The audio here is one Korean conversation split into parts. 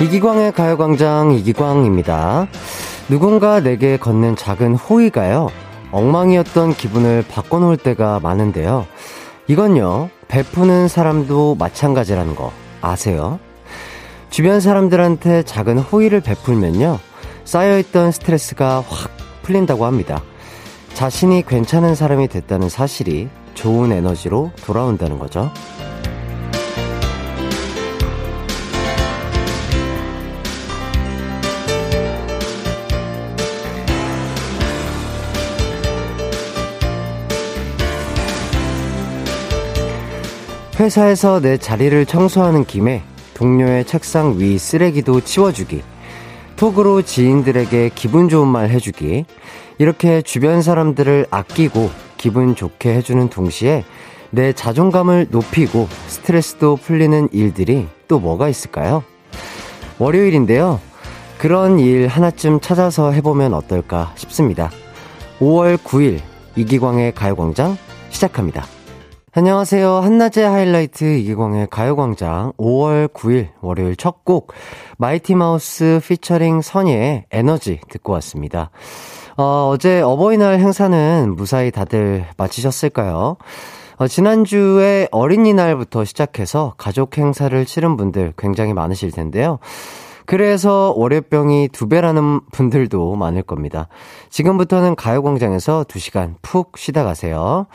이기광의 가요광장 이기광입니다. 누군가 내게 걷는 작은 호의가요. 엉망이었던 기분을 바꿔놓을 때가 많은데요. 이건요, 베푸는 사람도 마찬가지라는 거 아세요? 주변 사람들한테 작은 호의를 베풀면요, 쌓여있던 스트레스가 확 풀린다고 합니다. 자신이 괜찮은 사람이 됐다는 사실이 좋은 에너지로 돌아온다는 거죠. 회사에서 내 자리를 청소하는 김에 동료의 책상 위 쓰레기도 치워주기. 톡으로 지인들에게 기분 좋은 말 해주기. 이렇게 주변 사람들을 아끼고 기분 좋게 해주는 동시에 내 자존감을 높이고 스트레스도 풀리는 일들이 또 뭐가 있을까요? 월요일인데요. 그런 일 하나쯤 찾아서 해보면 어떨까 싶습니다. 5월 9일 이기광의 가요광장 시작합니다. 안녕하세요. 한낮의 하이라이트 이기광의 가요광장 5월 9일 월요일 첫 곡 마이티마우스 피처링 선예의 에너지 듣고 왔습니다. 어, 어제 어버이날 행사는 무사히 다들 마치셨을까요? 어, 지난주에 어린이날부터 시작해서 가족 행사를 치른 분들 굉장히 많으실 텐데요. 그래서 월요병이 두 배라는 분들도 많을 겁니다. 지금부터는 가요광장에서 두 시간 푹 쉬다 가세요.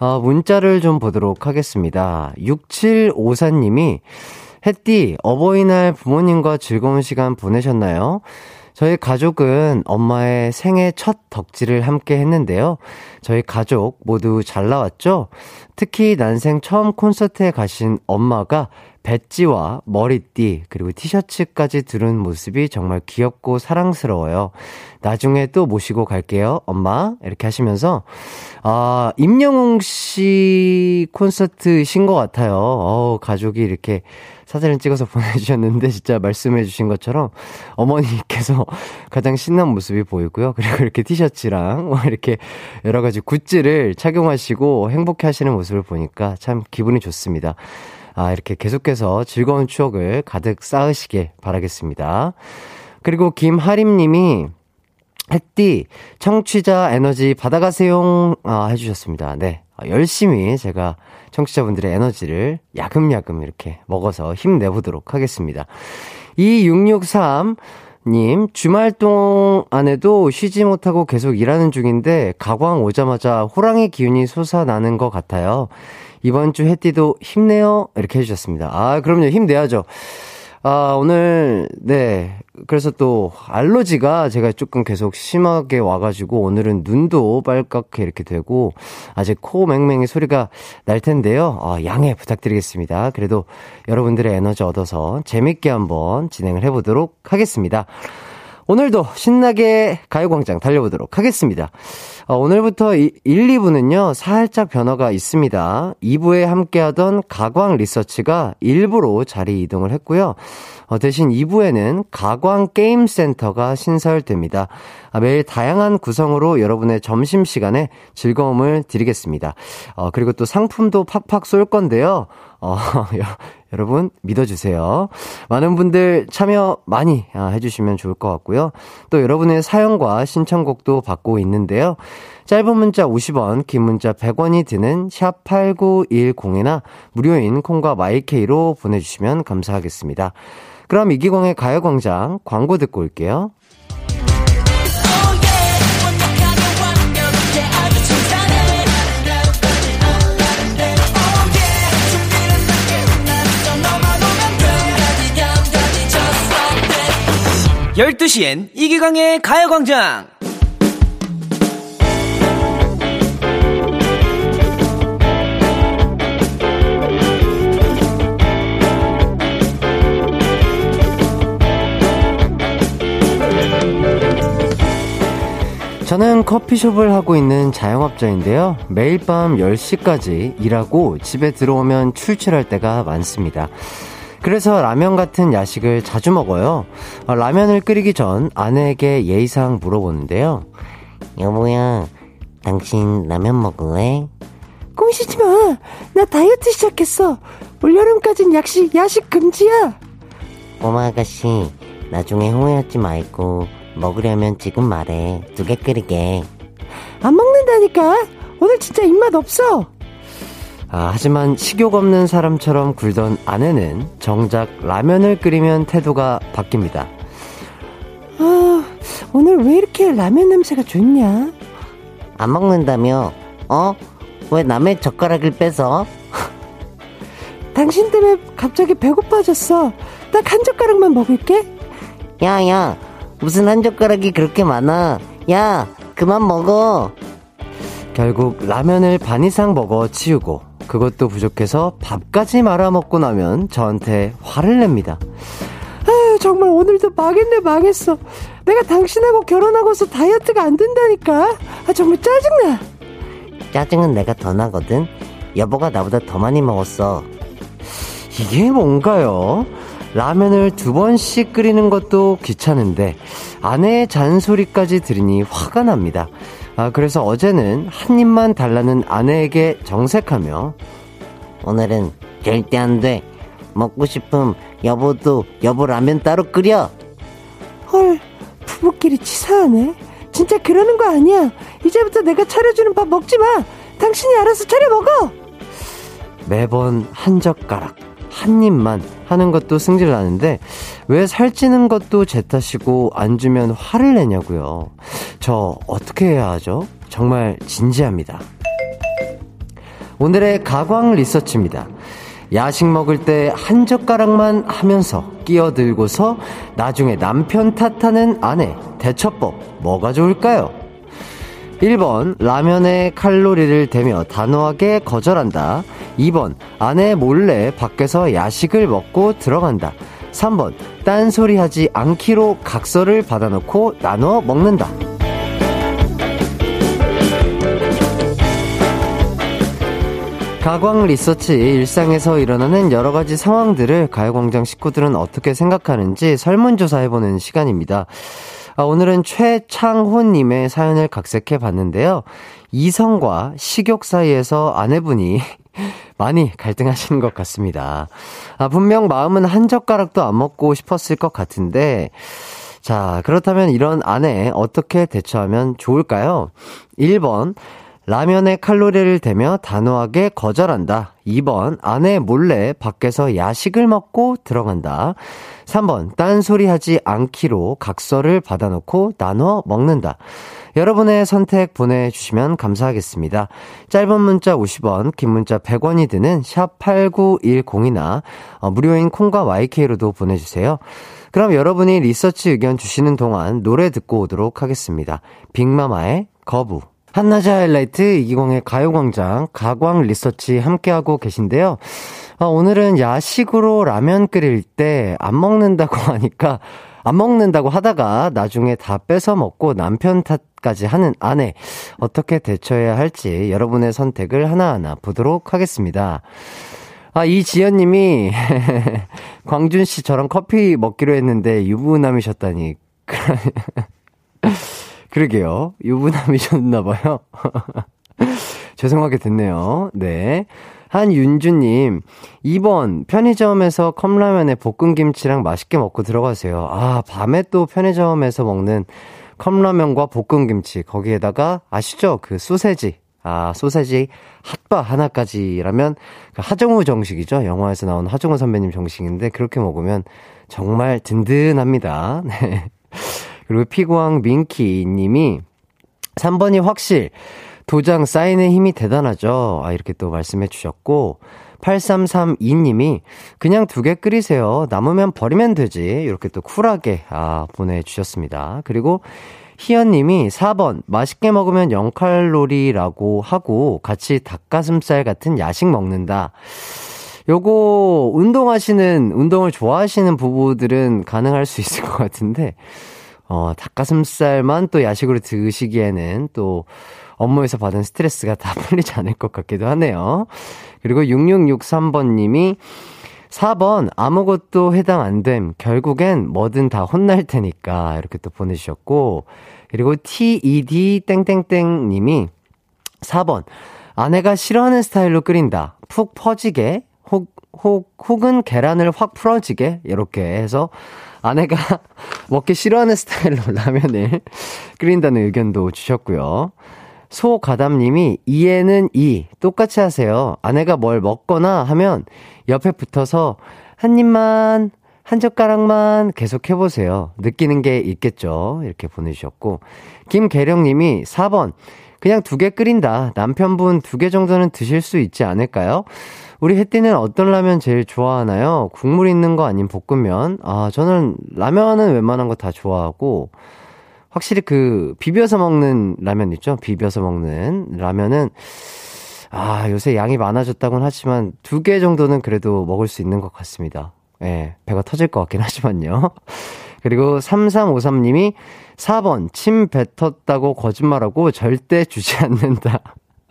어, 문자를 좀 보도록 하겠습니다. 6754님이 햇띠 어버이날 부모님과 즐거운 시간 보내셨나요? 저희 가족은 엄마의 생애 첫 덕질을 함께 했는데요. 저희 가족 모두 잘 나왔죠? 특히 난생 처음 콘서트에 가신 엄마가 배지와 머리띠, 그리고 티셔츠까지 두른 모습이 정말 귀엽고 사랑스러워요. 나중에 또 모시고 갈게요, 엄마. 이렇게 하시면서, 아, 임영웅 씨 콘서트신 것 같아요. 어 가족이 이렇게 사진을 찍어서 보내주셨는데, 진짜 말씀해주신 것처럼 어머니께서 가장 신난 모습이 보이고요. 그리고 이렇게 티셔츠랑 뭐 이렇게 여러 가지 굿즈를 착용하시고 행복해 하시는 모습을 보니까 참 기분이 좋습니다. 아, 이렇게 계속해서 즐거운 추억을 가득 쌓으시길 바라겠습니다. 그리고 김하림 님이 햇띠, 청취자 에너지 받아가세요. 아, 해주셨습니다. 네. 아, 열심히 제가 청취자분들의 에너지를 야금야금 이렇게 먹어서 힘내보도록 하겠습니다. 2663, 님, 주말 동안 에도 쉬지 못하고 계속 일하는 중인데, 가광 오자마자 호랑이 기운이 솟아나는 것 같아요. 이번 주 해띠도 힘내요. 이렇게 해주셨습니다. 아, 그럼요. 힘내야죠. 아, 오늘, 네. 그래서 또, 알러지가 제가 조금 계속 심하게 와가지고, 오늘은 눈도 빨갛게 이렇게 되고, 아직 코 맹맹이 소리가 날 텐데요. 아, 양해 부탁드리겠습니다. 그래도 여러분들의 에너지 얻어서 재밌게 한번 진행을 해보도록 하겠습니다. 오늘도 신나게 가요광장 달려보도록 하겠습니다. 어, 오늘부터 1, 2부는요, 살짝 변화가 있습니다. 2부에 함께하던 가광 리서치가 일부로 자리 이동을 했고요. 어, 대신 2부에는 가광 게임센터가 신설됩니다. 아, 매일 다양한 구성으로 여러분의 점심시간에 즐거움을 드리겠습니다. 어, 그리고 또 상품도 팍팍 쏠 건데요. 어, 여러분 믿어주세요. 많은 분들 참여 많이 아, 해주시면 좋을 것 같고요. 또 여러분의 사연과 신청곡도 받고 있는데요. 짧은 문자 50원, 긴 문자 100원이 드는 샵 8910이나 무료인 콩과 마이케이로 보내주시면 감사하겠습니다. 그럼 이기광의 가요광장 광고 듣고 올게요. 12시엔 이기광의 가요광장! 저는 커피숍을 하고 있는 자영업자인데요. 매일 밤 10시까지 일하고 집에 들어오면 출출할 때가 많습니다. 그래서 라면 같은 야식을 자주 먹어요. 어, 라면을 끓이기 전 아내에게 예의상 물어보는데요. 여보야, 당신 라면 먹을래? 꼬시지 마. 나 다이어트 시작했어. 올여름까진 야식, 야식 금지야. 꼬마 아가씨, 나중에 후회하지 말고 먹으려면 지금 말해. 두 개 끓이게. 안 먹는다니까. 오늘 진짜 입맛 없어. 아, 하지만 식욕 없는 사람처럼 굴던 아내는 정작 라면을 끓이면 태도가 바뀝니다. 아, 오늘 왜 이렇게 라면 냄새가 좋냐? 안 먹는다며? 어? 왜 남의 젓가락을 뺏어? 당신 때문에 갑자기 배고파졌어. 딱 한 젓가락만 먹을게. 야, 야, 무슨 한 젓가락이 그렇게 많아? 야, 그만 먹어. 결국 라면을 반 이상 먹어 치우고 그것도 부족해서 밥까지 말아먹고 나면 저한테 화를 냅니다. 아유, 정말 오늘도 망했네, 망했어. 내가 당신하고 결혼하고서 다이어트가 안 된다니까. 아, 정말 짜증나. 짜증은 내가 더 나거든. 여보가 나보다 더 많이 먹었어. 이게 뭔가요? 라면을 두 번씩 끓이는 것도 귀찮은데 아내의 잔소리까지 들으니 화가 납니다. 아, 그래서 어제는 한 입만 달라는 아내에게 정색하며 오늘은 절대 안 돼. 먹고 싶음 여보도 여보 라면 따로 끓여. 헐, 부부끼리 치사하네. 진짜 그러는 거 아니야. 이제부터 내가 차려주는 밥 먹지 마. 당신이 알아서 차려 먹어. 매번 한 젓가락, 한 입만 하는 것도 승질 나는데 왜 살찌는 것도 제 탓이고 안 주면 화를 내냐고요. 저 어떻게 해야 하죠? 정말 진지합니다. 오늘의 가광 리서치입니다. 야식 먹을 때 한 젓가락만 하면서 끼어들고서 나중에 남편 탓하는 아내 대처법 뭐가 좋을까요? 1번 라면에 칼로리를 대며 단호하게 거절한다. 2번 아내 몰래 밖에서 야식을 먹고 들어간다. 3번 딴소리 하지 않기로 각서를 받아놓고 나눠 먹는다. 가광 리서치 일상에서 일어나는 여러 가지 상황들을 가요광장 식구들은 어떻게 생각하는지 설문조사해보는 시간입니다. 아, 오늘은 최창호님의 사연을 각색해 봤는데요. 이성과 식욕 사이에서 아내분이 많이 갈등하시는 것 같습니다. 아, 분명 마음은 한 젓가락도 안 먹고 싶었을 것 같은데, 자, 그렇다면 이런 아내 어떻게 대처하면 좋을까요? 1번, 라면에 칼로리를 대며 단호하게 거절한다. 2번, 아내 몰래 밖에서 야식을 먹고 들어간다. 3번, 딴소리 하지 않기로 각서를 받아놓고 나눠 먹는다. 여러분의 선택 보내주시면 감사하겠습니다. 짧은 문자 50원, 긴 문자 100원이 드는 샵8910이나 어, 무료인 콩과 YK로도 보내주세요. 그럼 여러분이 리서치 의견 주시는 동안 노래 듣고 오도록 하겠습니다. 빅마마의 거부. 한낮의 하이라이트 이기광의 가요광장 가광 리서치 함께하고 계신데요. 아, 오늘은 야식으로 라면 끓일 때 안 먹는다고 하니까 안 먹는다고 하다가 나중에 다 뺏어 먹고 남편 탓까지 하는 아내 어떻게 대처해야 할지 여러분의 선택을 하나하나 보도록 하겠습니다. 아, 이지연 님이 광준 씨 저랑 커피 먹기로 했는데 유부남이셨다니. 그러게요. 유부남이셨나봐요. 죄송하게 됐네요. 네. 한윤주님, 2번, 편의점에서 컵라면에 볶음김치랑 맛있게 먹고 들어가세요. 아, 밤에 또 편의점에서 먹는 컵라면과 볶음김치, 거기에다가, 아시죠? 그 소세지. 아, 소세지 핫바 하나까지라면, 그 하정우 정식이죠? 영화에서 나온 하정우 선배님 정식인데, 그렇게 먹으면 정말 든든합니다. 네. 그리고 피구왕 민키 님이 3번이 확실. 도장 사인의 힘이 대단하죠. 아, 이렇게 또 말씀해 주셨고, 8332님이 그냥 두 개 끓이세요. 남으면 버리면 되지. 이렇게 또 쿨하게, 아, 보내주셨습니다. 그리고 희연님이 4번, 맛있게 먹으면 0칼로리라고 하고 같이 닭가슴살 같은 야식 먹는다. 요거, 운동하시는, 운동을 좋아하시는 부부들은 가능할 수 있을 것 같은데, 어, 닭가슴살만 또 야식으로 드시기에는 또 업무에서 받은 스트레스가 다 풀리지 않을 것 같기도 하네요. 그리고 6663번님이 4번 아무것도 해당 안 됨. 결국엔 뭐든 다 혼날 테니까 이렇게 또 보내주셨고 그리고 TED 땡땡땡 님이 4번 아내가 싫어하는 스타일로 끓인다. 푹 퍼지게 혹 혹, 혹은 계란을 확 풀어지게 이렇게 해서 아내가 먹기 싫어하는 스타일로 라면을 끓인다는 의견도 주셨고요. 소가담님이 이에는 이 똑같이 하세요. 아내가 뭘 먹거나 하면 옆에 붙어서 한 입만 한 젓가락만 계속 해보세요. 느끼는 게 있겠죠. 이렇게 보내주셨고 김계령님이 4번 그냥 두 개 끓인다. 남편분 두 개 정도는 드실 수 있지 않을까요? 우리 혜띠는 어떤 라면 제일 좋아하나요? 국물 있는 거 아닌 볶음면? 아, 저는 라면은 웬만한 거 다 좋아하고, 확실히 그, 비벼서 먹는 라면 있죠? 비벼서 먹는 라면은, 아, 요새 양이 많아졌다곤 하지만, 두 개 정도는 그래도 먹을 수 있는 것 같습니다. 예, 배가 터질 것 같긴 하지만요. 그리고 3353님이 4번, 침 뱉었다고 거짓말하고 절대 주지 않는다.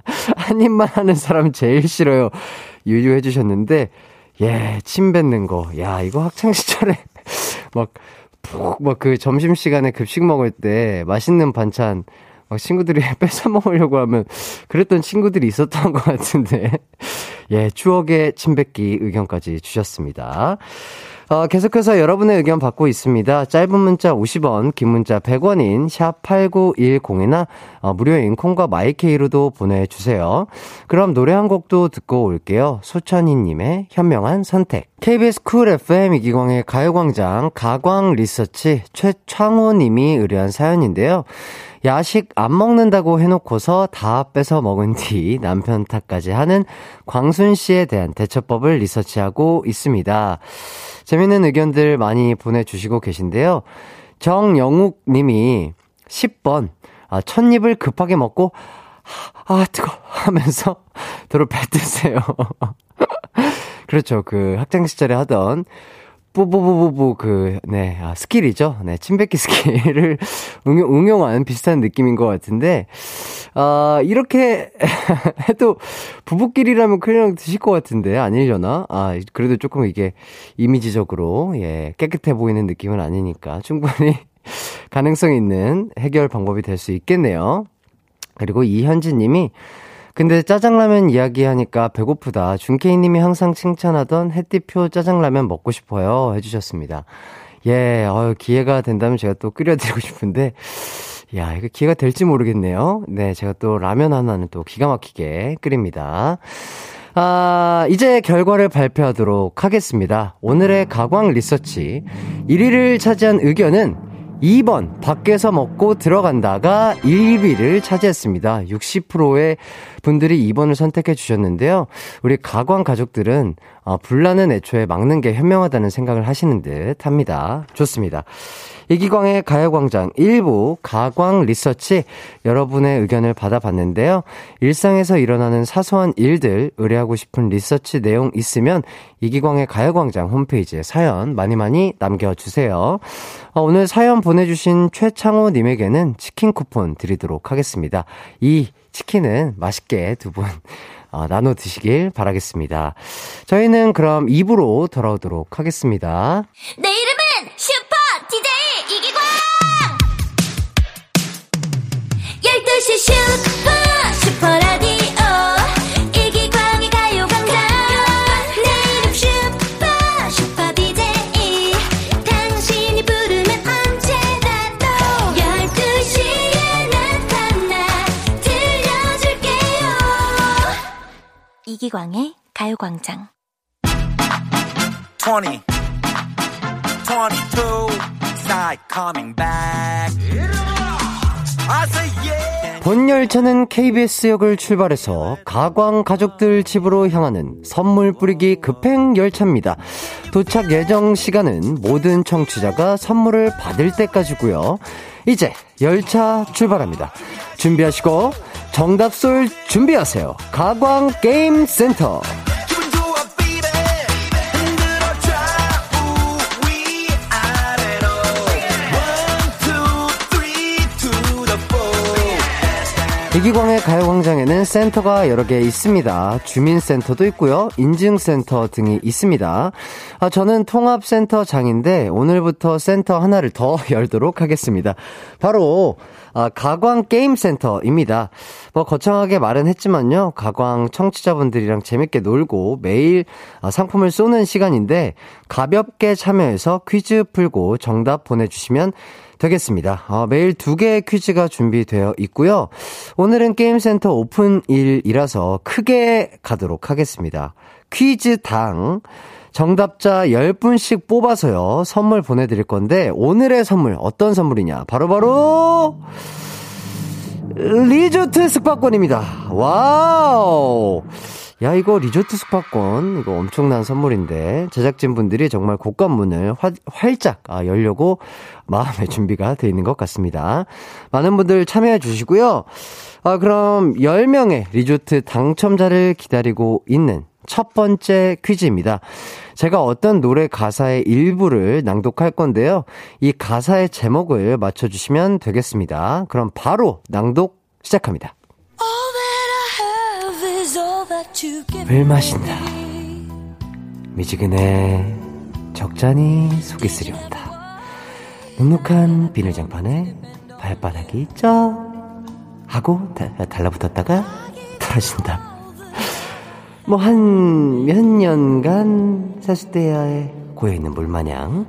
한 입만 하는 사람 제일 싫어요. 유유해 주셨는데, 예, 침 뱉는 거. 야, 이거 학창시절에 막, 푹, 막 그 점심시간에 급식 먹을 때 맛있는 반찬 막 친구들이 뺏어 먹으려고 하면 그랬던 친구들이 있었던 것 같은데. 예, 추억의 침뱉기 의견까지 주셨습니다. 어, 계속해서 여러분의 의견 받고 있습니다. 짧은 문자 50원, 긴 문자 100원인 샵 8910이나 어, 무료인 콩과 마이케이로도 보내주세요. 그럼 노래 한 곡도 듣고 올게요. 소찬휘님의 현명한 선택. KBS 쿨 FM 이기광의 가요광장 가광 리서치 최창호님이 의뢰한 사연인데요. 야식 안 먹는다고 해놓고서 다 뺏어 먹은 뒤 남편 탓까지 하는 광순 씨에 대한 대처법을 리서치하고 있습니다. 재밌는 의견들 많이 보내주시고 계신데요. 정영욱 님이 10번, 아, 첫 입을 급하게 먹고, 아, 뜨거! 하면서 도로 뱉으세요. 그렇죠. 그 학창시절에 하던 뿌뿌뿌뿌뿌 그, 네, 아, 스킬이죠. 네, 침뱉기 스킬을 응용, 응용한 비슷한 느낌인 것 같은데, 아, 이렇게 해도 부부끼리라면 그냥 드실 것 같은데, 아니려나? 아, 그래도 조금 이게 이미지적으로, 예, 깨끗해 보이는 느낌은 아니니까 충분히 가능성 있는 해결 방법이 될 수 있겠네요. 그리고 이현진 님이 근데 짜장라면 이야기하니까 배고프다. 준케이님이 항상 칭찬하던 햇띠표 짜장라면 먹고 싶어요. 해주셨습니다. 예, 어 기회가 된다면 제가 또 끓여드리고 싶은데, 야, 이거 기회가 될지 모르겠네요. 네, 제가 또 라면 하나는 또 기가 막히게 끓입니다. 아, 이제 결과를 발표하도록 하겠습니다. 오늘의 가광 리서치 1위를 차지한 의견은 2번 밖에서 먹고 들어간다가 1위를 차지했습니다. 60%의 분들이 2번을 선택해 주셨는데요. 우리 가광 가족들은 어, 불나는 애초에 막는 게 현명하다는 생각을 하시는 듯 합니다. 좋습니다. 이기광의 가요광장 1부 가광 리서치 여러분의 의견을 받아봤는데요. 일상에서 일어나는 사소한 일들 의뢰하고 싶은 리서치 내용 있으면 이기광의 가요광장 홈페이지에 사연 많이 많이 남겨주세요. 어, 오늘 사연 보내주신 최창호님에게는 치킨 쿠폰 드리도록 하겠습니다. 이 치킨은 맛있게 두 분, 어, 나눠 드시길 바라겠습니다. 저희는 그럼 입으로 돌아오도록 하겠습니다. 내 이름은 슈퍼 DJ 이기광! 12시 슈 이기광의 가요광장. 20, 22, side coming back. I say yeah. 본 열차는 KBS역을 출발해서 가광 가족들 집으로 향하는 선물 뿌리기 급행 열차입니다. 도착 예정 시간은 모든 청취자가 선물을 받을 때까지고요. 이제 열차 출발합니다. 준비하시고 정답 쏠 준비하세요. 가광 게임 센터. 이기광의 가요광장에는 센터가 여러 개 있습니다. 주민센터도 있고요. 인증센터 등이 있습니다. 아, 저는 통합센터 장인데 오늘부터 센터 하나를 더 열도록 하겠습니다. 바로 아, 가광 게임센터입니다. 뭐 거창하게 말은 했지만요. 가광 청취자분들이랑 재밌게 놀고 매일 아, 상품을 쏘는 시간인데 가볍게 참여해서 퀴즈 풀고 정답 보내주시면 되겠습니다. 어, 매일 두 개의 퀴즈가 준비되어 있고요. 오늘은 게임센터 오픈일이라서 크게 가도록 하겠습니다. 퀴즈 당 정답자 10분씩 뽑아서요. 선물 보내드릴 건데 오늘의 선물 어떤 선물이냐? 바로바로 리조트 숙박권입니다. 와우! 야, 이거 리조트 숙박권, 이거 엄청난 선물인데, 제작진분들이 정말 곡간문을 화, 활짝 아, 열려고 마음의 준비가 돼 있는 것 같습니다. 많은 분들 참여해 주시고요. 아, 그럼 10명의 리조트 당첨자를 기다리고 있는 첫 번째 퀴즈입니다. 제가 어떤 노래 가사의 일부를 낭독할 건데요. 이 가사의 제목을 맞춰주시면 되겠습니다. 그럼 바로 낭독 시작합니다. 물 마신다. 미지근해 적잖이 속이 쓰려온다. 눅눅한 비닐장판에 발바닥이 쩍 하고 다- 달라붙었다가 떨어진다. 뭐 한 몇 년간 세숫대야에 고여있는 물 마냥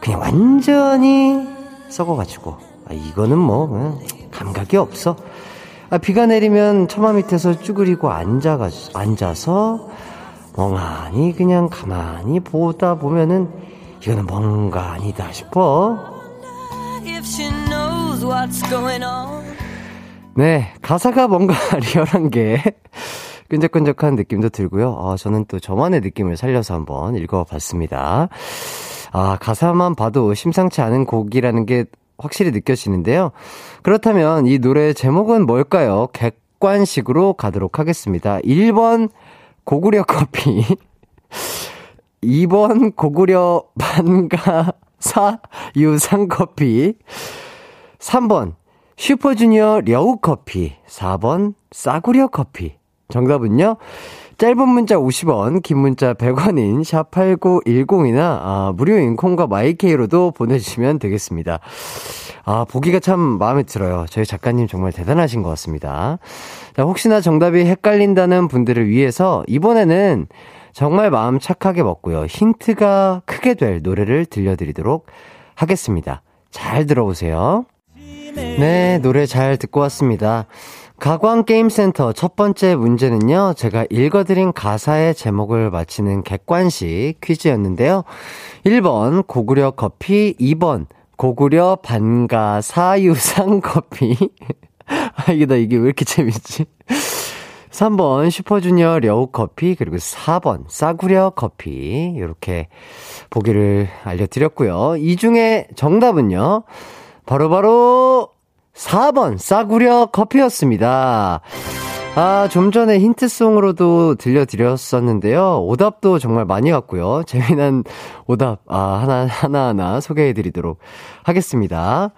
그냥 완전히 썩어가지고 아, 이거는 뭐 감각이 없어. 아, 비가 내리면 처마 밑에서 쭈그리고 앉아가, 앉아서 멍하니 그냥 가만히 보다 보면은 이거는 뭔가 아니다 싶어. 네, 가사가 뭔가 리얼한 게 끈적끈적한 느낌도 들고요. 아, 저는 또 저만의 느낌을 살려서 한번 읽어봤습니다. 아, 가사만 봐도 심상치 않은 곡이라는 게 확실히 느껴지는데요. 그렇다면 이 노래의 제목은 뭘까요? 객관식으로 가도록 하겠습니다. 1번 고구려 커피. 2번 고구려 반가사 유상 커피. 3번 슈퍼주니어 려우 커피. 4번 싸구려 커피. 정답은요? 짧은 문자 50원, 긴 문자 100원인 샵8910이나 아, 무료인 콩과 마이케이로도 보내주시면 되겠습니다. 아, 보기가 참 마음에 들어요. 저희 작가님 정말 대단하신 것 같습니다. 자, 혹시나 정답이 헷갈린다는 분들을 위해서 이번에는 정말 마음 착하게 먹고요. 힌트가 크게 될 노래를 들려드리도록 하겠습니다. 잘 들어보세요. 네, 노래 잘 듣고 왔습니다. 가광게임센터 첫 번째 문제는요, 제가 읽어드린 가사의 제목을 맞히는 객관식 퀴즈였는데요. 1번, 고구려 커피, 2번, 고구려 반가 사유상 커피. 아, 이게 나 이게 왜 이렇게 재밌지? 3번, 슈퍼주니어 려우 커피, 그리고 4번, 싸구려 커피. 이렇게 보기를 알려드렸고요. 이 중에 정답은요, 바로바로 4번 싸구려 커피였습니다. 아, 좀 전에 힌트송으로도 들려드렸었는데요. 오답도 정말 많이 왔고요. 재미난 오답, 아, 하나, 하나하나 소개해드리도록 하겠습니다.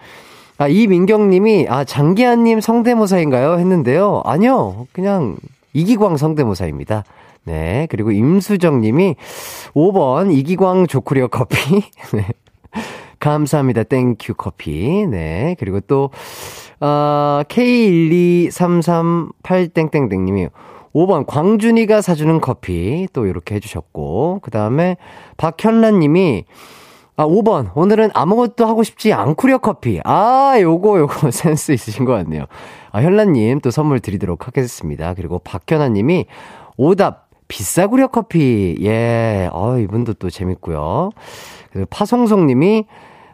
아, 이민경 님이, 아, 장기하 님 성대모사인가요? 했는데요. 아니요. 그냥 이기광 성대모사입니다. 네. 그리고 임수정 님이 5번 이기광 조쿠리어 커피. 네. 감사합니다. Thank you 커피. 네. 그리고 또, 어, K12338땡땡땡님이 5번 광준이가 사주는 커피. 또 이렇게 해주셨고. 그 다음에 박현란님이 아, 5번. 오늘은 아무것도 하고 싶지 않구려 커피. 아, 요거, 요거 센스 있으신 것 같네요. 아, 현란님 또 선물 드리도록 하겠습니다. 그리고 박현아님이 오답. 비싸구려 커피. 예. 어, 이분도 또 재밌고요. 파송송님이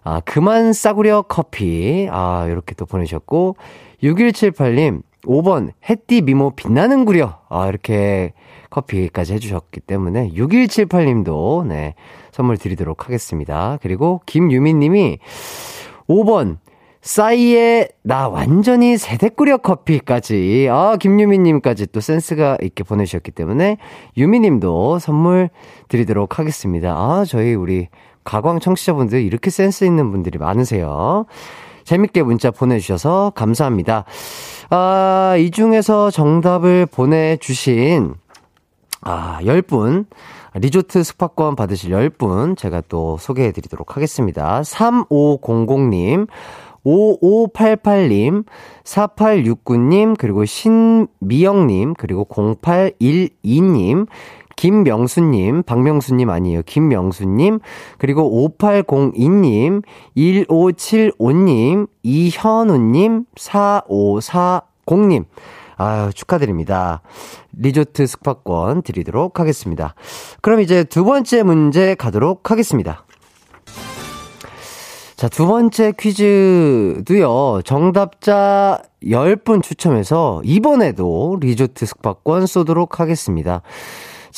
아, 그만 싸구려 커피. 아, 이렇게 또 보내셨고, 6178님, 5번, 햇띠 미모 빛나는 구려. 아, 이렇게 커피까지 해주셨기 때문에, 6178님도, 네, 선물 드리도록 하겠습니다. 그리고 김유민님이 5번, 싸이의 나 완전히 세대꾸려 커피까지. 아, 김유민님까지 또 센스가 있게 보내주셨기 때문에, 유미님도 선물 드리도록 하겠습니다. 아, 저희 우리 가광 청취자분들 이렇게 센스 있는 분들이 많으세요. 재밌게 문자 보내주셔서 감사합니다. 아, 이 중에서 정답을 보내주신, 아, 10분. 리조트 스파권 받으실 10분 제가 또 소개해 드리도록 하겠습니다. 3500님, 5588님, 4869님, 그리고 신미영님, 그리고 0812님, 김명수님, 박명수님 아니에요. 김명수님, 그리고 5802님, 1575님, 이현우님, 4540님. 아유, 축하드립니다. 리조트 숙박권 드리도록 하겠습니다. 그럼 이제 두 번째 문제 가도록 하겠습니다. 자, 두 번째 퀴즈도요, 정답자 10분 추첨해서 이번에도 리조트 숙박권 쏘도록 하겠습니다.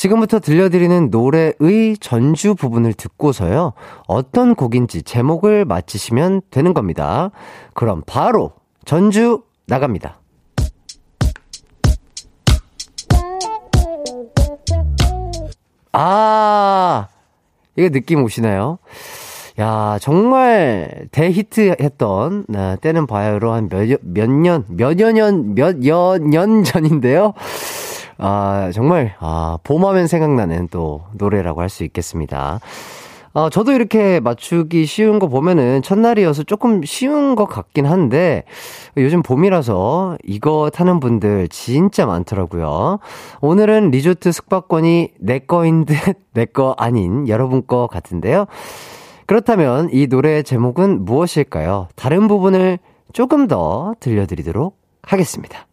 지금부터 들려드리는 노래의 전주 부분을 듣고서요, 어떤 곡인지 제목을 맞히시면 되는 겁니다. 그럼 바로 전주 나갑니다. 아, 이거 느낌 오시나요? 야, 정말 대히트 했던, 아, 때는 바야흐로 한 몇, 몇 년, 몇여 년, 몇여 년 전인데요. 아, 정말, 아, 봄하면 생각나는 또 노래라고 할 수 있겠습니다. 어, 저도 이렇게 맞추기 쉬운 거 보면은 첫날이어서 조금 쉬운 것 같긴 한데, 요즘 봄이라서 이거 타는 분들 진짜 많더라고요. 오늘은 리조트 숙박권이 내 거인 듯, 내 거 아닌 여러분 거 같은데요. 그렇다면 이 노래의 제목은 무엇일까요? 다른 부분을 조금 더 들려드리도록 하겠습니다.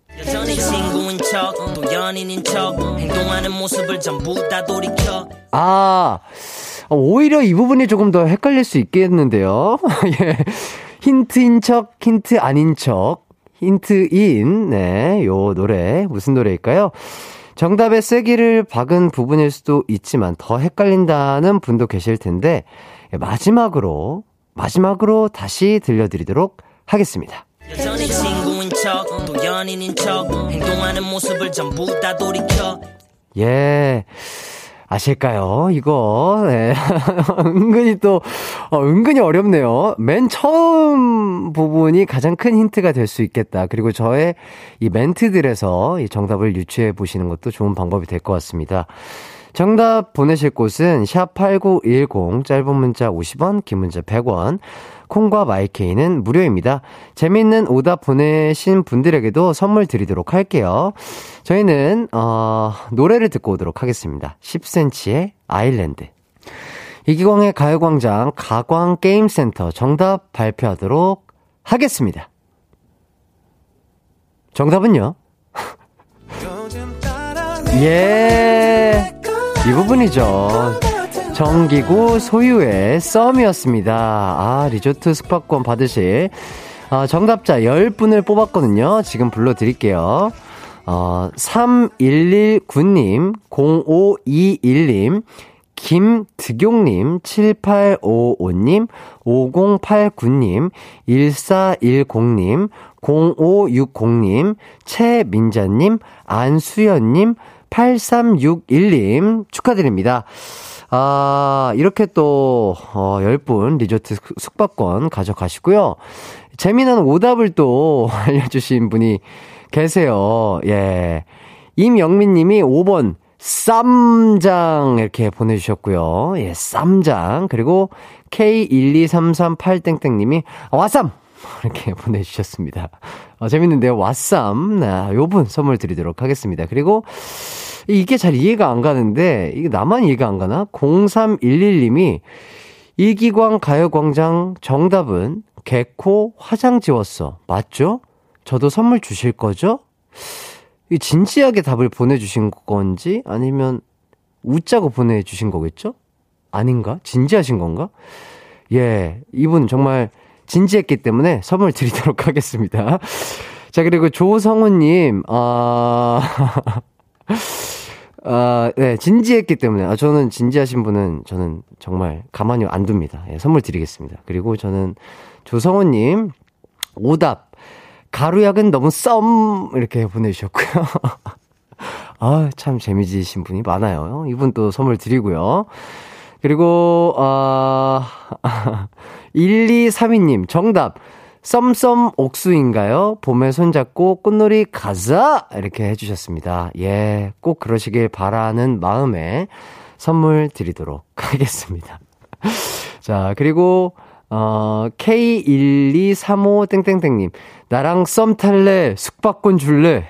친구인 척, 또 연인인 척, 행동하는 모습을 전부 다 돌이켜. 아, 어, 오히려 이 부분이 조금 더 헷갈릴 수 있겠는데요. 예. 힌트인 척, 힌트 아닌 척, 힌트인, 네, 요 노래, 무슨 노래일까요? 정답의 세기를 박은 부분일 수도 있지만 더 헷갈린다는 분도 계실 텐데, 예, 마지막으로, 마지막으로 다시 들려드리도록 하겠습니다. 여전히 친구인 척, 또 연인인 척, 행동하는 모습을 전부 다 돌이켜. 예. 아실까요? 이거, 네. 은근히 또, 어, 은근히 어렵네요. 맨 처음 부분이 가장 큰 힌트가 될 수 있겠다. 그리고 저의 이 멘트들에서 이 정답을 유추해 보시는 것도 좋은 방법이 될 것 같습니다. 정답 보내실 곳은 샵 8910 짧은 문자 50원, 긴 문자 100원. 콩과 마이케이는 무료입니다. 재밌는 오답 보내신 분들에게도 선물 드리도록 할게요. 저희는 어, 노래를 듣고 오도록 하겠습니다. 10cm의 아일랜드. 이기광의 가요광장 가광게임센터 정답 발표하도록 하겠습니다. 정답은요? 예, 이 부분이죠. 정기구 소유의 썸이었습니다. 아, 리조트 숙박권 받으실 아, 정답자 10분을 뽑았거든요. 지금 불러드릴게요. 어, 3119님, 0521님, 김득용님, 7855님, 5089님, 1410님, 0560님, 최민자님, 안수연님, 8361님 축하드립니다. 아, 이렇게 또, 어, 10분 리조트 숙박권 가져가시고요. 재미난 오답을 또 알려주신 분이 계세요. 예. 임영민 님이 5번, 쌈장 이렇게 보내주셨고요. 예, 쌈장. 그리고 K12338땡땡 님이 와쌈! 이렇게 보내주셨습니다. 어, 재밌는데요. 와쌈. 아, 요분 선물 드리도록 하겠습니다. 그리고 이게 잘 이해가 안 가는데, 이게 나만 이해가 안 가나? 0311님이 이기광 가요광장 정답은 개코 화장 지웠어. 맞죠? 저도 선물 주실 거죠? 이 진지하게 답을 보내주신 건지 아니면 웃자고 보내주신 거겠죠? 아닌가? 진지하신 건가? 예, 이분 정말 진지했기 때문에 선물 드리도록 하겠습니다. 자, 그리고 조성우님, 아, 아, 네, 진지했기 때문에. 아, 저는 진지하신 분은 저는 정말 가만히 안 둡니다. 예, 선물 드리겠습니다. 그리고 저는 조성호님, 오답. 가루약은 너무 썸! 이렇게 보내주셨고요. 아, 참 재미지신 분이 많아요. 이분 또 선물 드리고요. 그리고, 아, 1232님, 정답. 썸썸 옥수인가요? 봄에 손잡고 꽃놀이 가자! 이렇게 해주셨습니다. 예, 꼭 그러시길 바라는 마음에 선물 드리도록 하겠습니다. 자, 그리고, 어, K1235땡땡땡님. 나랑 썸 탈래? 숙박권 줄래?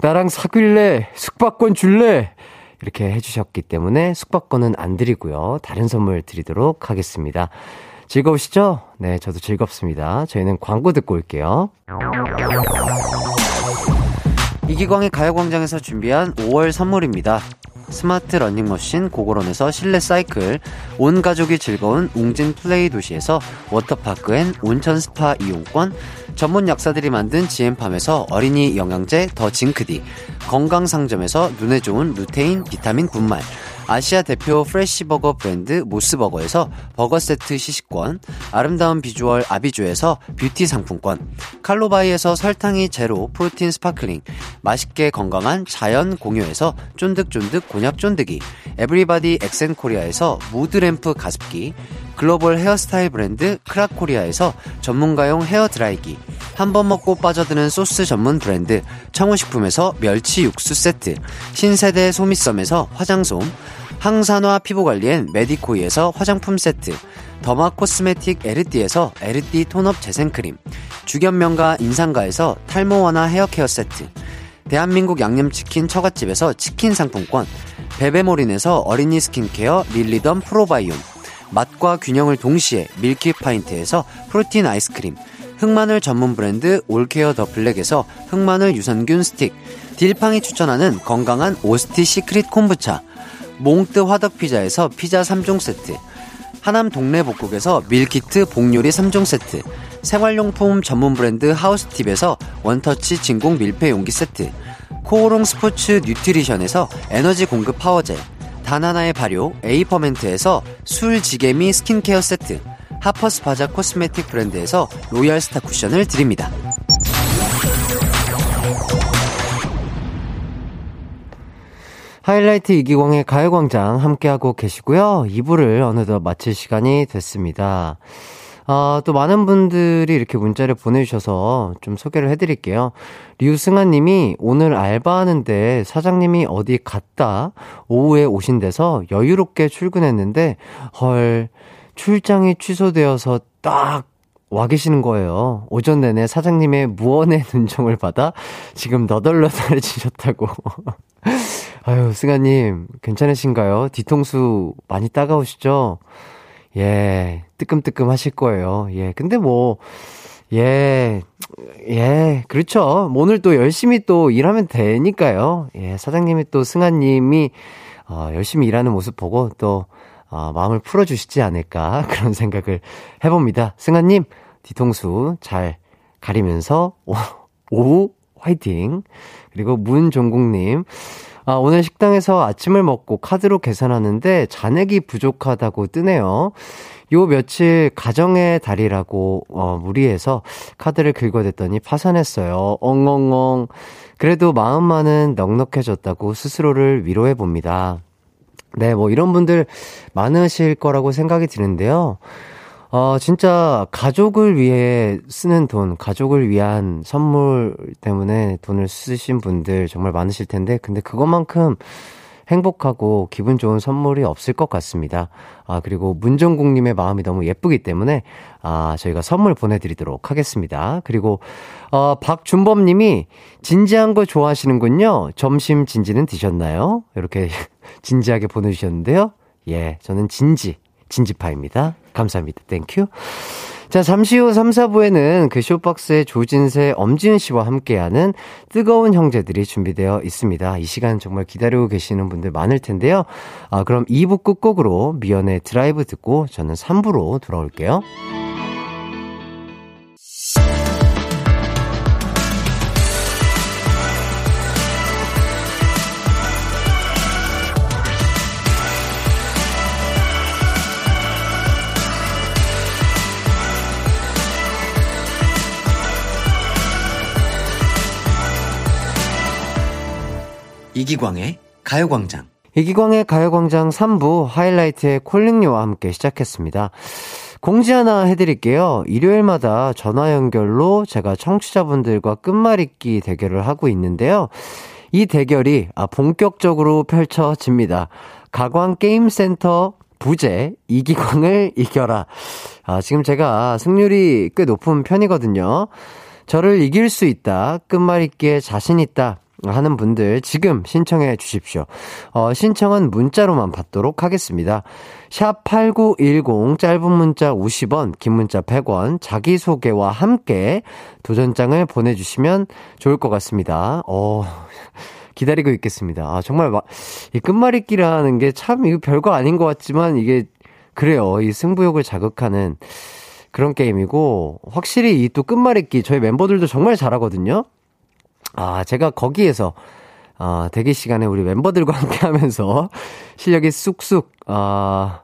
나랑 사귈래? 숙박권 줄래? 이렇게 해주셨기 때문에 숙박권은 안 드리고요. 다른 선물 드리도록 하겠습니다. 즐거우시죠? 네, 저도 즐겁습니다. 저희는 광고 듣고 올게요. 이기광의 가요광장에서 준비한 5월 선물입니다. 스마트 러닝머신 고고런에서 실내 사이클, 온 가족이 즐거운 웅진 플레이 도시에서 워터파크 and 온천 스파 이용권, 전문 약사들이 만든 지엠팜에서 어린이 영양제 더 징크디, 건강상점에서 눈에 좋은 루테인 비타민 분말, 아시아 대표 fresh버거 브랜드 모스버거에서 버거 세트 시식권, 아름다운 비주얼 아비주에서 뷰티 상품권, 칼로바이에서 설탕이 제로 protein sparkling, 맛있게 건강한 자연 공유에서 쫀득쫀득 곤약 쫀득이, 에브리바디 엑센코리아에서 무드램프 가습기, 글로벌 헤어스타일 브랜드 크라코리아에서 전문가용 헤어 드라이기, 한 번 먹고 빠져드는 소스 전문 브랜드 청우식품에서 멸치 육수 세트, 신세대 소미썸에서 화장솜, 항산화 피부관리엔 메디코이에서 화장품 세트, derma cosmetic 에르띠에서 에르띠 tone-up 재생크림, 주견명가 인상가에서 탈모 완화 헤어케어 세트, 대한민국 양념치킨 처갓집에서 치킨 상품권, 베베몰인에서 어린이 skin care 릴리덤 프로바이옴, 맛과 균형을 동시에 밀키 파인트에서 protein 아이스크림, 흑마늘 전문 브랜드 올케어 더 블랙에서 흑마늘 유산균 스틱, 딜팡이 추천하는 건강한 오스티 시크릿 콤부차, 몽뜨 화덕 피자에서 피자 3종 세트, 하남 동네 복국에서 밀키트 복요리 3종 세트, 생활용품 전문 브랜드 하우스팁에서 원터치 진공 밀폐 용기 세트, 코오롱 스포츠 뉴트리션에서 에너지 공급 파워젤, 다나나의 발효 에이퍼멘트에서 술지게미 스킨케어 세트, 하퍼스 바자 코스메틱 브랜드에서 로얄 스타 쿠션을 드립니다. 하이라이트 이기광의 가요광장 함께하고 계시고요. 2부를 어느덧 마칠 시간이 됐습니다. 아, 또 많은 분들이 이렇게 문자를 보내주셔서 좀 소개를 해드릴게요. 류승아 님이 오늘 알바하는데 사장님이 어디 갔다 오후에 오신대서 여유롭게 출근했는데 헐, 출장이 취소되어서 딱 와 계시는 거예요. 오전 내내 사장님의 무언의 눈총을 받아 지금 너덜너덜해지셨다고. 아유, 승아님, 괜찮으신가요? 뒤통수 많이 따가우시죠? 예, 뜨끔뜨끔 하실 거예요. 예, 근데 뭐, 예, 예, 그렇죠. 뭐 오늘 또 열심히 또 일하면 되니까요. 예, 사장님이 또 승아님이, 어, 열심히 일하는 모습 보고 또, 어, 마음을 풀어주시지 않을까. 그런 생각을 해봅니다. 승아님, 뒤통수 잘 가리면서, 오, 오후 화이팅. 그리고 문종국님, 아, 오늘 식당에서 아침을 먹고 카드로 계산하는데 잔액이 부족하다고 뜨네요. 요 며칠 가정의 달이라고 어, 무리해서 카드를 긁어댔더니 파산했어요. 엉엉엉. 그래도 마음만은 넉넉해졌다고 스스로를 위로해 봅니다. 네, 뭐 이런 분들 많으실 거라고 생각이 드는데요. 어, 진짜 가족을 위해 쓰는 돈, 가족을 위한 선물 때문에 돈을 쓰신 분들 정말 많으실 텐데, 근데 그것만큼 행복하고 기분 좋은 선물이 없을 것 같습니다. 아, 그리고 문정국님의 마음이 너무 예쁘기 때문에, 아, 저희가 선물 보내드리도록 하겠습니다. 그리고, 어, 박준범님이 진지한 거 좋아하시는군요. 점심 진지는 드셨나요? 이렇게 진지하게 보내주셨는데요. 예, 저는 진지, 진지파입니다. 감사합니다. Thank you. 자, 잠시 후 3, 4부에는 그 쇼박스의 조진세, 엄지은 씨와 함께하는 뜨거운 형제들이 준비되어 있습니다. 이 시간 정말 기다리고 계시는 분들 많을 텐데요. 아, 그럼 2부 끝곡으로 미연의 드라이브 듣고 저는 3부로 돌아올게요. 이기광의 가요광장. 이기광의 가요광장 3부 하이라이트의 콜링요와 함께 시작했습니다. 공지 하나 해드릴게요. 일요일마다 전화 연결로 제가 청취자분들과 끝말잇기 대결을 하고 있는데요. 이 대결이 아, 본격적으로 펼쳐집니다. 가광 게임센터 부재 이기광을 이겨라. 아, 지금 제가 승률이 꽤 높은 편이거든요. 저를 이길 수 있다. 끝말잇기에 자신 있다. 하는 분들 지금 신청해 주십시오. 어, 신청은 문자로만 받도록 하겠습니다. 샵 8910 짧은 문자 50원, 긴 문자 100원, 자기소개와 함께 도전장을 보내주시면 좋을 것 같습니다. 어, 기다리고 있겠습니다. 아, 정말 막, 이 끝말잇기라는 게 참 이거 별거 아닌 것 같지만 이게 그래요. 이 승부욕을 자극하는 그런 게임이고 확실히 이 또 끝말잇기 저희 멤버들도 정말 잘하거든요. 아, 제가 거기에서 아, 대기 시간에 우리 멤버들과 함께 하면서 실력이 쑥쑥 아,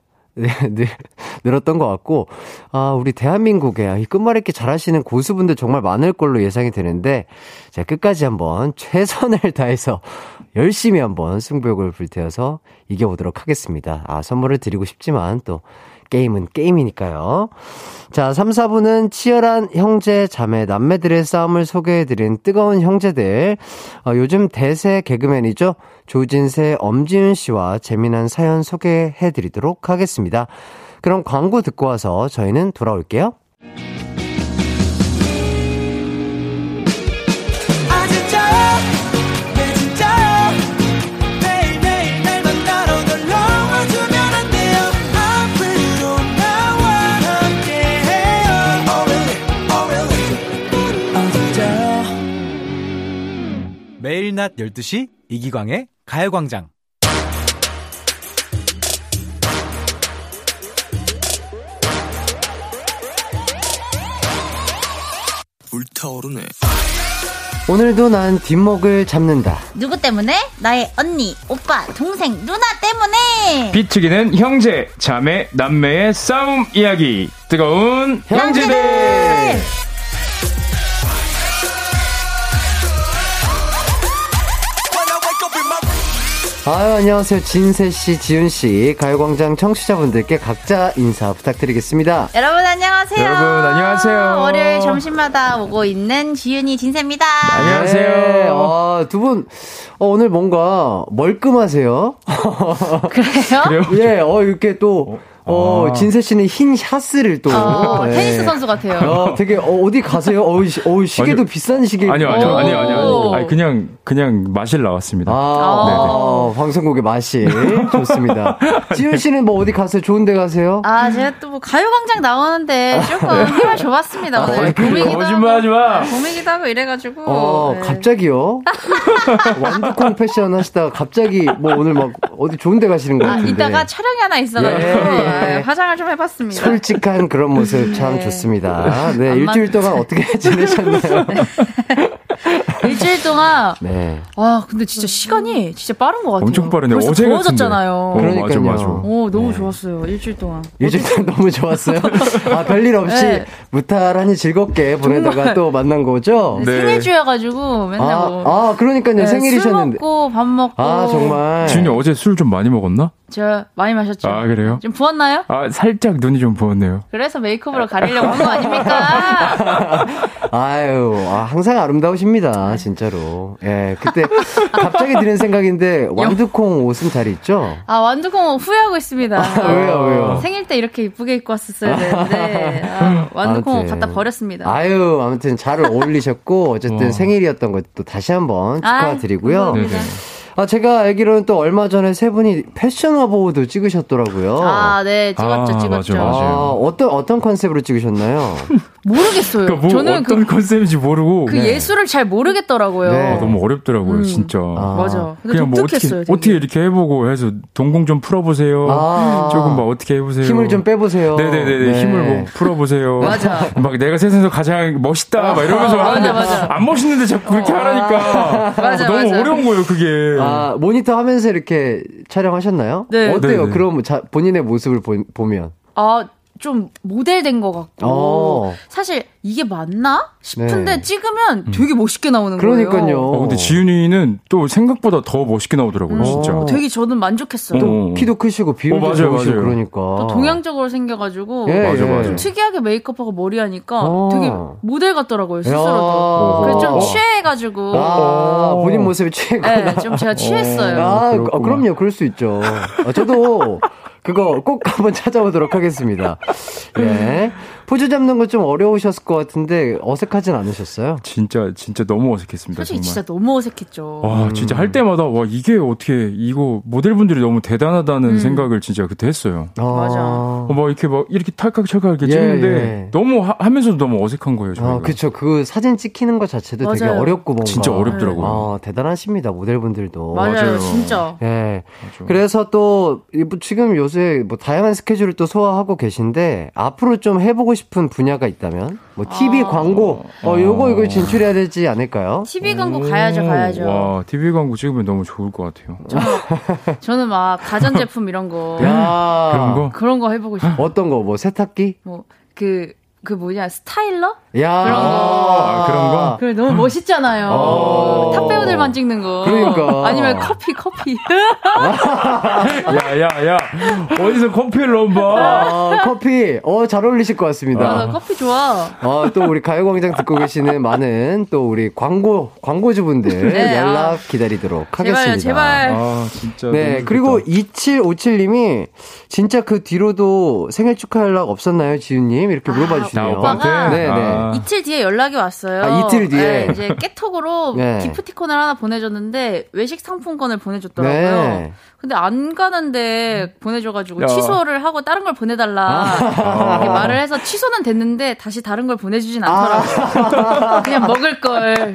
늘었던 것 같고, 아, 우리 대한민국에 이 끝말잇기 잘하시는 고수분들 정말 많을 걸로 예상이 되는데, 제가 끝까지 한번 최선을 다해서 열심히 한번 승부욕을 불태워서 이겨보도록 하겠습니다. 아, 선물을 드리고 싶지만 또 게임은 게임이니까요. 자, 3, 4부는 치열한 형제, 자매, 남매들의 싸움을 소개해드린 뜨거운 형제들. 어, 요즘 대세 개그맨이죠. 조진세, 엄지윤 씨와 재미난 사연 소개해드리도록 하겠습니다. 그럼 광고 듣고 와서 저희는 돌아올게요. 낮 12시 이기광의 가요광장. 불타오르네 오늘도 난 뒷목을 잡는다. 누구 때문에? 나의 언니, 오빠, 동생, 누나 때문에! 비트기는 형제, 자매, 남매의 싸움 이야기. 뜨거운 형제들! 아유, 안녕하세요. 진세 씨, 지윤씨, 가요광장 청취자분들께 각자 인사 부탁드리겠습니다. 여러분 안녕하세요. 여러분, 안녕하세요. 월요일 점심마다 오고 있는 지윤이 진세입니다. 안녕하세요. 네, 아, 두 분, 어, 오늘 뭔가 멀끔하세요. 그래요? 그래요? 예, 어, 이렇게 또, 어, 아. 진세 씨는 흰 샷스를 또. 어, 네. 테니스 선수 같아요. 어, 되게, 어, 어디 가세요? 어, 시, 어 시계도 아니요. 비싼 시계. 아니요, 아니요, 오. 아니요, 아니요, 아니요. 아니, 그냥, 그냥 마실 나왔습니다. 아. 어, 방송국의 맛이 좋습니다. 지윤 씨는 뭐 어디 가세요? 좋은 데 가세요? 아, 제가 또 뭐 가요광장 나오는데 조금 힘을 줘봤습니다. 오늘 봄이기도 아, 거짓말 하지 마. 봄이기도 하고 이래가지고. 어, 네. 갑자기요? 완두콩 패션 하시다가 갑자기 뭐 오늘 막 어디 좋은 데 가시는 것 아, 같은데. 이따가 촬영이 하나 있어가지고 예, 예. 아, 화장을 좀 해봤습니다. 솔직한 그런 모습 참 네. 좋습니다. 네, 안 일주일 맞- 동안 어떻게 지내셨나요? 일주일 동안 네. 와 근데 진짜 시간이 진짜 빠른 것 같아요. 엄청 빠르네. 벌써 어제. 더워졌잖아요. 어, 맞아, 그러니까요. 맞아. 오 너무 좋았어요 일주일 동안. 일주일 동안 너무 좋았어요. 아, 별일 없이 네. 무탈하니 즐겁게 보내다가 정말. 또 만난 거죠? 네. 생일 주여가지고 맨날 아, 뭐. 아, 그러니까요. 네, 생일이셨는데. 술 먹고 밥 먹고. 아, 정말. 지훈이 어제 술 좀 많이 먹었나? 저 많이 마셨죠. 아, 그래요? 좀 부었나요? 아, 살짝 눈이 좀 부었네요. 그래서 메이크업으로 가리려고 한 거 아닙니까? 아유, 아, 항상 아름다우십니다. 진짜로. 예, 그때 갑자기 드는 생각인데, 완두콩 옷은 잘 있죠? 아 완두콩 후회하고 있습니다. 왜요, 왜요? 생일 때 이렇게 이쁘게 입고 왔었어야 되는데 아, 완두콩 아무튼. 갖다 버렸습니다. 아유, 아무튼 잘 어울리셨고, 어쨌든 어. 생일이었던 것도 다시 한번 아, 축하드리고요. 아, 제가 알기로는 또 얼마 전에 세 분이 패션 어보드 찍으셨더라고요. 아, 네, 찍었죠, 아, 찍었죠. 맞아, 맞아. 아, 어떤, 어떤 컨셉으로 찍으셨나요? 모르겠어요. 그러니까 뭐 저는 어떤 그, 컨셉인지 모르고 그 예술을 잘 모르겠더라고요. 네. 아, 너무 어렵더라고요, 음. 진짜. 아. 맞아. 그냥 뭐 어떻게. 되게. 어떻게 이렇게 해보고 해서 동공 좀 풀어보세요. 아. 조금 막 어떻게 해보세요. 힘을 좀 빼보세요. 네네네 네. 힘을 뭐 풀어보세요. 맞아. 막 내가 세상에서 가장 멋있다 막 이러면서 맞아, 하는데 맞아. 안 멋있는데 자꾸 그렇게 하라니까 맞아, 너무 맞아. 어려운 거예요 그게. 아, 모니터 하면서 이렇게 촬영하셨나요? 네. 어때요? 네네. 그럼 자, 본인의 모습을 보, 보면. 아, 좀 모델된 것 같고 어. 사실 이게 맞나 싶은데 네. 찍으면 되게 멋있게 나오는 거예요. 그러니까요. 어, 근데 지윤이는 또 생각보다 더 멋있게 나오더라고요, 진짜. 어. 되게 저는 만족했어요. 어. 키도 크시고 비율도 어, 맞아요, 좋으시고 맞아요. 그러니까. 또 동양적으로 생겨가지고 예, 맞아, 예. 맞아. 좀 특이하게 메이크업하고 머리 하니까 어. 되게 모델 같더라고요 야. 스스로도. 그래서 좀 어. 취해가지고 아, 어. 본인 모습이 취했구나. 네, 좀 제가 취했어요. 아. 아, 그럼요. 그럴 수 있죠. 아, 저도 그거 꼭 한번 찾아보도록 하겠습니다. 예. 포즈 잡는 거 좀 어려우셨을 것 같은데 어색하진 않으셨어요? 진짜, 진짜 너무 어색했습니다, 솔직히 정말. 진짜 너무 어색했죠. 와, 진짜 할 때마다, 와, 이게 어떻게, 이거, 모델분들이 너무 대단하다는 음. 생각을 진짜 그때 했어요. 맞아. 어, 막 이렇게 막, 이렇게 탈칵탈칵 이렇게 예, 찍는데, 예. 너무 하, 하면서도 너무 어색한 거예요, 저희가. 아, 그쵸. 그 사진 찍히는 것 자체도 되게 맞아요. 어렵고 뭔가. 진짜 어렵더라고요. 아, 대단하십니다. 모델분들도. 맞아요, 맞아요. 진짜. 예. 맞아. 그래서 또, 이뭐 지금 요새 뭐 다양한 스케줄을 또 소화하고 계신데, 앞으로 좀 해보고 싶은 분야가 있다면? 뭐 TV 아. 광고, 어, 요거, 이거 진출해야 되지 않을까요? TV 광고 가야죠, 가야죠. 와, TV 광고 찍으면 너무 좋을 것 같아요. 저 는 막 가전제품 이런 거 야 그런 거? 그런 거 해보고 싶어요. 어떤 거, 뭐 세탁기? 뭐 그 그 뭐냐 스타일러? 야 그런 거. 아, 그런 거? 그 너무 멋있잖아요. 어. 탑 배우들만 찍는 거. 그러니까. 아니면 커피 커피. 야, 야, 야. 어디서 커피를 넣어봐. 아, 커피. 어, 잘 어울리실 것 아, 나 같습니다. 커피 좋아. 아, 또 우리 가요광장 듣고 계시는 많은 또 우리 광고, 광고주분들 네, 연락 아. 기다리도록 하겠습니다. 제발. 아, 진짜. 네, 그리고 좋겠다. 2757님이 진짜 그 뒤로도 생일 축하 연락 없었나요, 지윤님? 이렇게 물어봐 나 주시 네요. 오빠한테? 네, 네. 아. 이틀 뒤에 연락이 왔어요. 아, 이틀 뒤에? 네, 이제 깨톡으로 네. 기프티콘을 하나 보내줬는데 외식 상품권을 보내줬더라고요. 네. 근데 안 가는데 보내줘가지고 야. 취소를 하고 다른 걸 보내달라 이렇게 말을 해서 취소는 됐는데 다시 다른 걸 보내주진 않더라고요. 그냥 먹을 걸.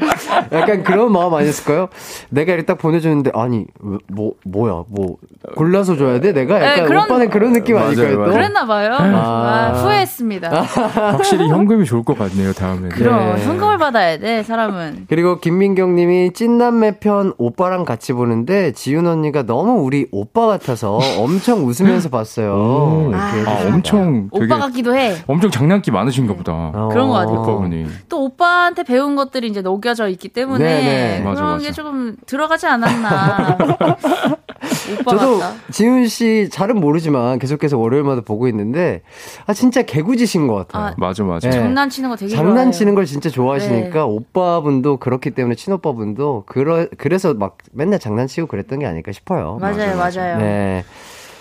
약간 그런 마음 아니었을까요? 내가 이렇게 딱 보내줬는데, 아니, 왜, 뭐, 뭐야, 뭐, 골라서 줘야 돼? 내가 약간 네, 그런- 오빠는 그런 느낌 맞아요, 아닐까요, 또? 맞아요. 그랬나 봐요. 아, 후회했습니다. 확실히 현금이 좋을 것 같네요, 다음에. 그럼 네. 현금을 받아야 돼 사람은. 그리고 김민경 님이 찐남매 편 오빠랑 같이 보는데 지윤 언니가 너무 우리 오빠 같아서 엄청 웃으면서 봤어요. 이렇게 아, 해주셨다. 엄청 오빠 같기도 해. 엄청 장난기 많으신가 보다. 어. 그런 것 같아요. 오빠분이. 또 오빠한테 배운 것들이 이제 녹여져 있기 때문에 네네. 그런 맞아, 게 맞아. 조금 들어가지 않았나. 오빠 저도 같다. 지윤 씨 잘은 모르지만 계속해서 월요일마다 보고 있는데 아 진짜 개구지신 것 같아요. 아, 맞아, 맞아. 네. 장난치는 거 되게 장난치는 좋아해요. 걸 진짜 좋아하시니까 네. 오빠분도 그렇기 때문에 친오빠분도 그러, 그래서 막 맨날 장난치고 그랬던 게 아닐까 싶어요. 맞아요, 맞아요. 네.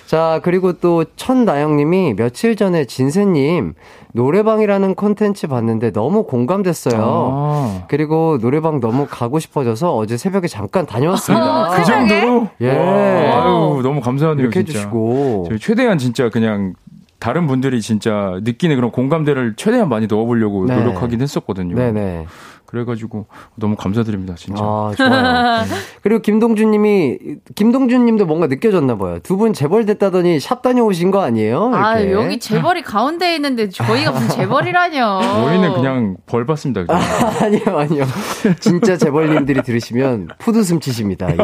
자, 그리고 또 천나영님이 며칠 전에 진세님 노래방이라는 콘텐츠 봤는데 너무 공감됐어요. 아, 그리고 노래방 너무 가고 싶어져서 어제 새벽에 잠깐 다녀왔습니다. 어, 그 정도로? 예. 아유, 너무 감사하네요, 이렇게 진짜. 해주시고. 최대한 진짜 그냥 다른 분들이 진짜 느끼는 그런 공감대를 최대한 많이 넣어보려고 네. 노력하긴 했었거든요. 네네. 그래가지고 너무 감사드립니다, 진짜. 아, 좋아요. 그리고 김동준 님이, 김동준 님도 뭔가 느껴졌나 봐요. 두 분 재벌 됐다더니 샵 다녀오신 거 아니에요? 아, 이렇게. 여기 재벌이 가운데에 있는데 저희가 무슨 재벌이라뇨. 저희는 그냥 벌 받습니다. 그냥. 아니요, 아니요. 진짜 재벌님들이 들으시면 푸드숨 치십니다. 예.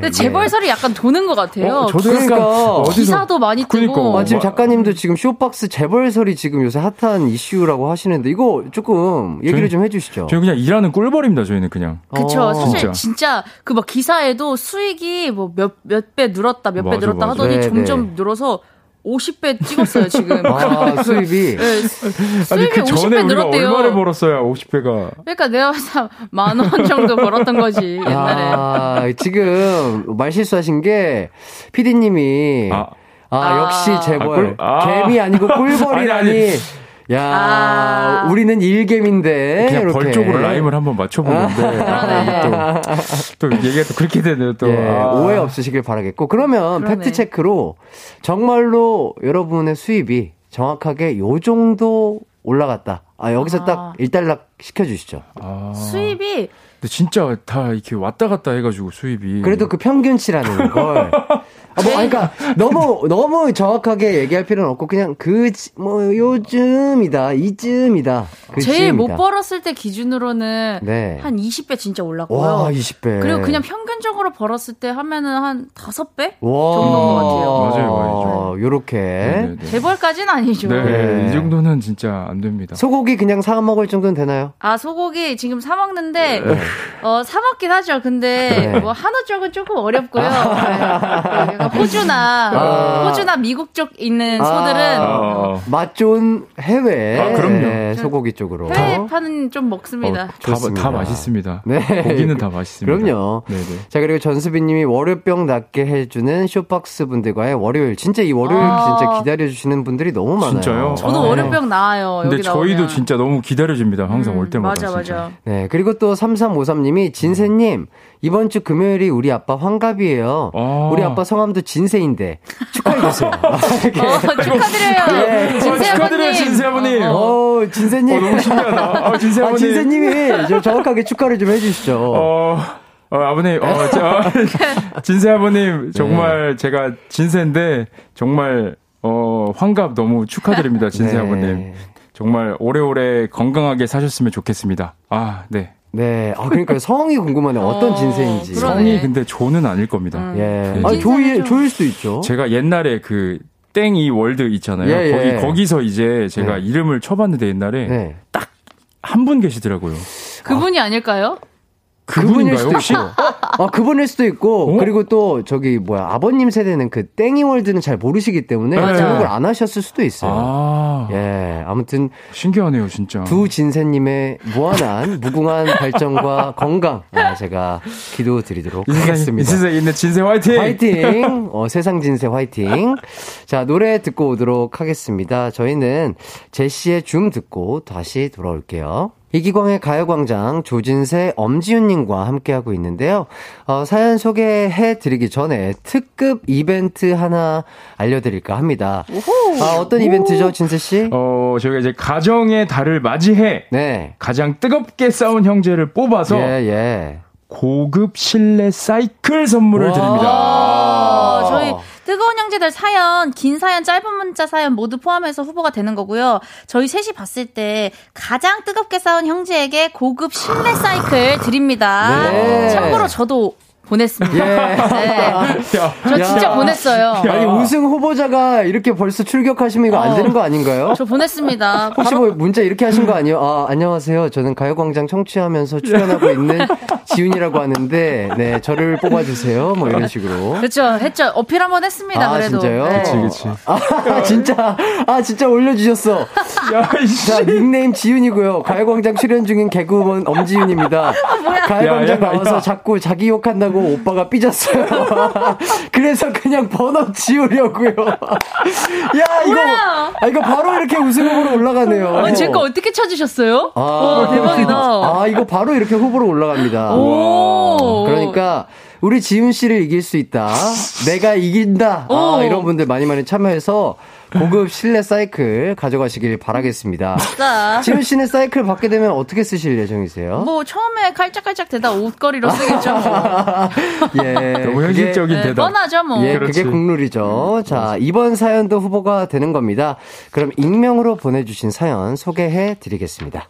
근데 재벌설이 약간 도는 것 같아요. 어, 저도 그러니까. 약간 어디서 기사도 많이 뜨고. 그러니까. 아, 지금 작가님도 지금 쇼박스 재벌설이 지금 요새 핫한 이슈라고 하시는데 이거 조금 얘기를 저희- 좀 해주시죠. 저희 그냥 일하는 꿀벌입니다. 저희는 그냥. 그쵸. 어. 사실 진짜. 진짜, 그 막 기사에도 수익이 뭐 몇, 몇 배 늘었다, 몇 배 늘었다 맞아. 하더니 네, 점점 늘어서 50배 찍었어요, 지금. 아, 수입이. 네, 수- 수익이 그 50배 전에 우리가 늘었대요. 얼마를 벌었어야 50배가. 그러니까 내가 봤을 만원 정도 벌었던 거지, 옛날에. 아, 지금 말 실수하신 게 PD님이 아, 아, 아. 역시 재벌 아, 꿀- 아. 개미 아니고 꿀벌이라니. 아니, 아니. 야, 아. 우리는 일개미인데 그냥 이렇게. 벌 쪽으로 rhyme을 한번 맞춰보는데. 아, 또, 또 얘기가 또 그렇게 되네요, 또. 예, 아. 오해 없으시길 바라겠고 그러면. fact check로 정말로 여러분의 수입이 정확하게 요 정도 올라갔다. 아 여기서 아. 딱 일단락 시켜주시죠. 아. 수입이 근데 진짜 다 이렇게 왔다 갔다 해가지고 수입이. 그래도 그 평균치라는 걸 아, 뭐, 아니, 그러니까 너무 너무 정확하게 얘기할 필요는 없고 그냥 그 뭐 요즘이다 이쯤이다. 그 제일 못 쯤이다. 벌었을 때 기준으로는 네. 한 20배 진짜 올랐고요. 와 20배. 그리고 그냥 평균적으로 벌었을 때 하면은 한 5배 와. 정도인 것 같아요. 맞아요, 맞아요. 요렇게. 네네네. 재벌까지는 아니죠. 네, 네. 이 정도는 진짜 안 됩니다. 소고기 그냥 사 먹을 정도는 되나요? 아 소고기 지금 사 먹는데 어, 사 먹긴 하죠. 근데 네. 뭐 한우 쪽은 조금 어렵고요. 네. 약간 호주나 아. 호주나 미국 쪽 있는 소들은 아, 맛 좋은 해외 아, 그럼요. 네, 소고기 쪽으로. 해외 파는 좀 먹습니다. 어, 다, 좋습니다. 다 맛있습니다. 네. 고기는 다 맛있습니다. 그럼요. 네네. 자 그리고 전수빈님이 월요병 낫게 해주는 쇼박스 분들과의 월요일 진짜 이 월요일 아. 진짜 기다려주시는 분들이 너무 많아요. 진짜요? 저도 아. 월요병 나와요. 근데 저희도 나오면. 진짜 너무 기다려집니다. 항상 음, 올 때마다. 맞아 진짜. 맞아. 네 그리고 또 3353님이 진세님 이번 주 금요일이 우리 아빠 환갑이에요. 아. 우리 아빠 성함도 진세인데 축하해주세요. 어, 축하드려요. 예. 진세 어, 축하드려요, 아버님. 진세 아버님. 어, 어. 어, 진세님. 어, 너무 신기하다. 아, 진세 아, 아버님. 진세님이 좀 정확하게 축하를 좀 해주시죠. 어, 어, 아버님, 어, 저, 진세 아버님, 정말 제가 진세인데, 정말, 어, 환갑 너무 축하드립니다, 진세 네. 아버님. 정말 오래오래 건강하게 사셨으면 좋겠습니다. 아, 네. 네. 아, 그러니까 성이 궁금하네. 어떤 어, 진세인지. 그러네. 성이 근데 조는 아닐 겁니다. 음. 예. 네. 아, 조일, 좀- 조일 수도 있죠. 제가 옛날에 그, 땡이 월드 있잖아요. 예, 예. 거기, 거기서 이제 제가 네. 이름을 쳐봤는데 옛날에 네. 한분 계시더라고요. 그분이 아닐까요? 그분인가요, 수도 혹시? 있고. 아, 그분일 수도 있고. 어? 그리고 또, 저기, 뭐야, 아버님 세대는 그 땡이월드는 잘 모르시기 때문에 맞아요. 등록을 안 하셨을 수도 있어요. 아, 예. 아무튼, 신기하네요, 진짜. 두 진세님의 무한한, 무궁한 발전과 건강, 아, 제가 기도 드리도록 이 세상에, 이 하겠습니다. 세상에 있는 진세 화이팅! 화이팅! 어, 세상 진세 화이팅! 자, 노래 듣고 오도록 하겠습니다. 저희는 제시의 줌 듣고 다시 돌아올게요. 이기광의 가요광장 조진세, 엄지윤님과 함께하고 있는데요. 어, 사연 소개해 드리기 전에 특급 이벤트 하나 알려드릴까 합니다. 아, 어떤 이벤트죠, 진세씨? 어, 저희가 이제 가정의 달을 맞이해 네. 가장 뜨겁게 싸운 형제를 뽑아서 예, 예. 고급 실내 사이클 선물을 와. 드립니다. 어, 저희 뜨거운 형제들 사연, 긴 사연, 짧은 문자 사연 모두 포함해서 후보가 되는 거고요. 저희 셋이 봤을 때 가장 뜨겁게 싸운 형제에게 고급 실내 사이클 드립니다. 네. 참고로 저도 보냈습니다. 예. 네. 야, 저 진짜 야. 보냈어요. 아니, 우승 후보자가 이렇게 벌써 출격하시면 이거 안 어. 되는 거 아닌가요? 저 보냈습니다. 혹시 뭐 문자 이렇게 하신 거 아니에요? 아, 안녕하세요. 저는 가요광장 청취하면서 출연하고 있는 지훈이라고 하는데, 네, 저를 뽑아주세요. 뭐 이런 식으로. 그렇죠. 했죠. 어필 한번 했습니다. 아, 그래도. 진짜요? 네. 그치, 그치. 아, 진짜, 아, 진짜 올려주셨어. 야, 이씨. 자, 닉네임 지훈이고요. 가요광장 출연 중인 개그우먼 엄지윤입니다. 가요광장 야, 야, 나와서 야. 자꾸 자기 욕한다고 오빠가 삐졌어요. 그래서 그냥 번호 지우려고요. 야, 이거, 뭐야? 아, 이거 바로 이렇게 우승 후보로 올라가네요. 어, 제거 어떻게 찾으셨어요? 아, 오, 대박이다. 아, 이거 바로 이렇게 후보로 올라갑니다. 오. 그러니까 우리 지훈 씨를 이길 수 있다. 내가 이긴다. 아, 오. 이런 분들 많이 많이 참여해서 고급 실내 사이클 가져가시길 바라겠습니다. 자. 지훈 씨는 사이클 받게 되면 어떻게 쓰실 예정이세요? 뭐 처음에 깔짝깔짝 대다 옷걸이로 쓰겠죠. 뭐. 예. 너무 현실적인 네, 대답. 뻔하죠 뭐. 예, 그렇지. 그게 국룰이죠. 자, 이번 사연도 후보가 되는 겁니다. 그럼 익명으로 보내주신 사연 소개해 드리겠습니다.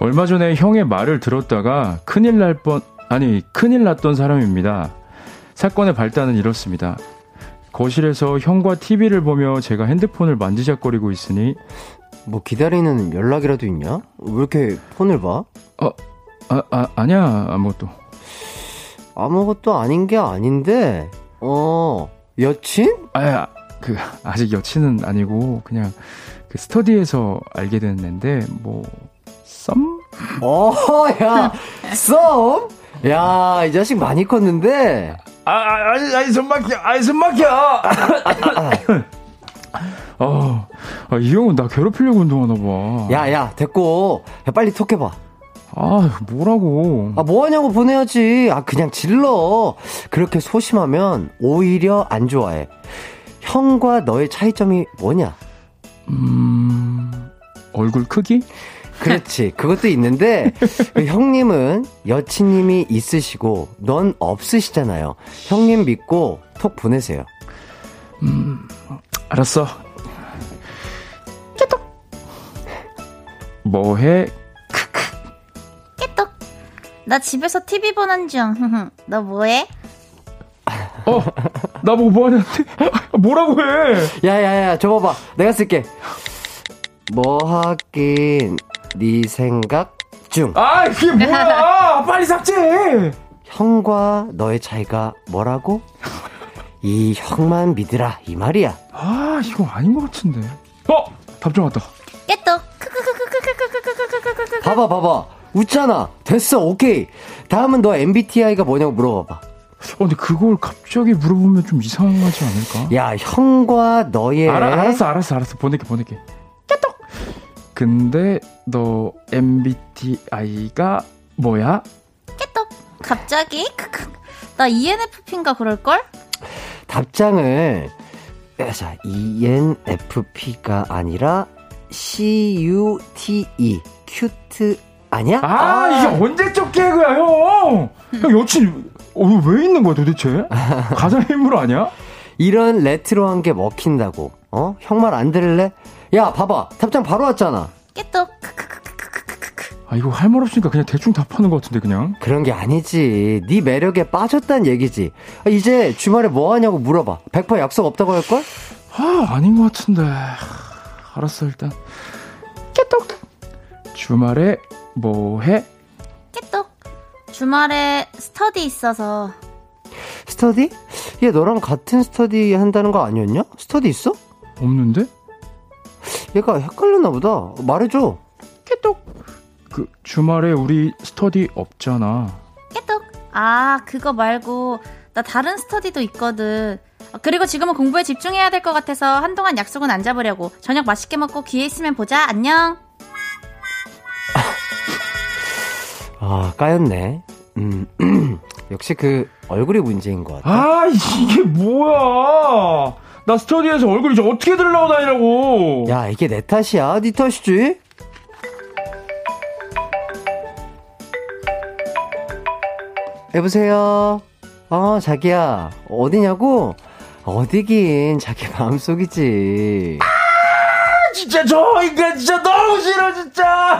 얼마 전에 형의 말을 들었다가 큰일 날 뻔, 아니, 큰일 났던 사람입니다. 사건의 발단은 이렇습니다. 거실에서 형과 TV를 보며 제가 핸드폰을 만지작거리고 있으니, 뭐 기다리는 연락이라도 있냐? 왜 이렇게 폰을 봐? 어, 아, 아, 아니야, 아무것도. 아무것도 아닌 게 아닌데, 어, 여친? 아, 그, 아직 여친은 아니고, 그냥, 그 스터디에서 알게 된 앤데, 뭐, 썸? 어, 야, 썸? 야, 이 자식 많이 컸는데, 아, 아, 아니, 아니, 손 막혀, 아니, 손 막혀! 어, 아, 이 형은 나 괴롭히려고 운동하나 봐. 야, 야, 됐고, 야, 빨리 톡해봐. 아, 뭐라고. 아, 뭐 하냐고 보내야지. 아, 그냥 질러. 그렇게 소심하면 오히려 안 좋아해. 형과 너의 차이점이 뭐냐? 음, 얼굴 크기? 그렇지. 그것도 있는데, 그 형님은 여친님이 있으시고, 넌 없으시잖아요. 형님 믿고 톡 보내세요. 알았어. 뭐해? 깨똑. 나 집에서 TV 보는 중. 너 뭐해? 어, 나보고 뭐 하냐는데? 뭐라고 해? 야야야, 저거 봐. 내가 쓸게. 뭐 하긴, 네 생각 중. 아, 이게 뭐야? 빨리 삭제해! 형과 너의 차이가 뭐라고? 이 형만 믿으라, 이 말이야. 아, 이거 아닌 것 같은데. 어! 답장 왔다. 깨똑. 봐봐, 봐봐. 웃잖아. 됐어, 오케이. 다음은 너 MBTI가 뭐냐고 물어봐봐. 어, 근데 그걸 갑자기 물어보면 좀 이상하지 않을까? 야, 형과 너의. 알아, 알았어, 알았어, 알았어. 보낼게, 보낼게. 근데 너 MBTI가 뭐야? 깨똑. 갑자기? 나 ENFP인가 그럴걸? 답장을 자 ENFP가 아니라 CUTE 큐트 아니야? 아, 이게 언제적 개그야, 형! 형, 여친, 어, 왜 있는 거야, 도대체? 가상인물 아니야? 이런 레트로한 게 먹힌다고 어? 형 말 안 들을래? 야 봐봐 답장 바로 왔잖아 깨똑. 아, 이거 할 말 없으니까 그냥 대충 답하는 것 같은데, 그냥. 그런 게 아니지 네 매력에 빠졌단 얘기지 아, 이제 주말에 뭐 하냐고 물어봐 100% 약속 없다고 할걸? 아, 아닌 것 같은데. 알았어, 일단. 깨똑! 주말에 뭐 해? 깨똑. 주말에 스터디 있어서. 스터디? 얘 너랑 같은 스터디 한다는 거 아니었냐? 스터디 있어? 없는데? 얘가 헷갈렸나 보다 말해줘 깨똑! 그, 주말에 우리 스터디 없잖아. 깨똑. 아, 그거 말고 나 다른 스터디도 있거든. 아, 그리고 지금은 공부에 집중해야 될 것 같아서 한동안 약속은 안 잡으려고. 저녁 맛있게 먹고 기회 있으면 보자. 안녕. 아 까였네 음 역시 그 얼굴이 문제인 것 같아 아, 이게 뭐야! 나 스터디에서 얼굴이 저 어떻게 들나고 다니라고! 야 이게 내 탓이야? 네 탓이지? 여보세요? 어 자기야. 어디냐고? 어디긴 자기 마음속이지. 진짜 저 인간 진짜 너무 싫어, 진짜!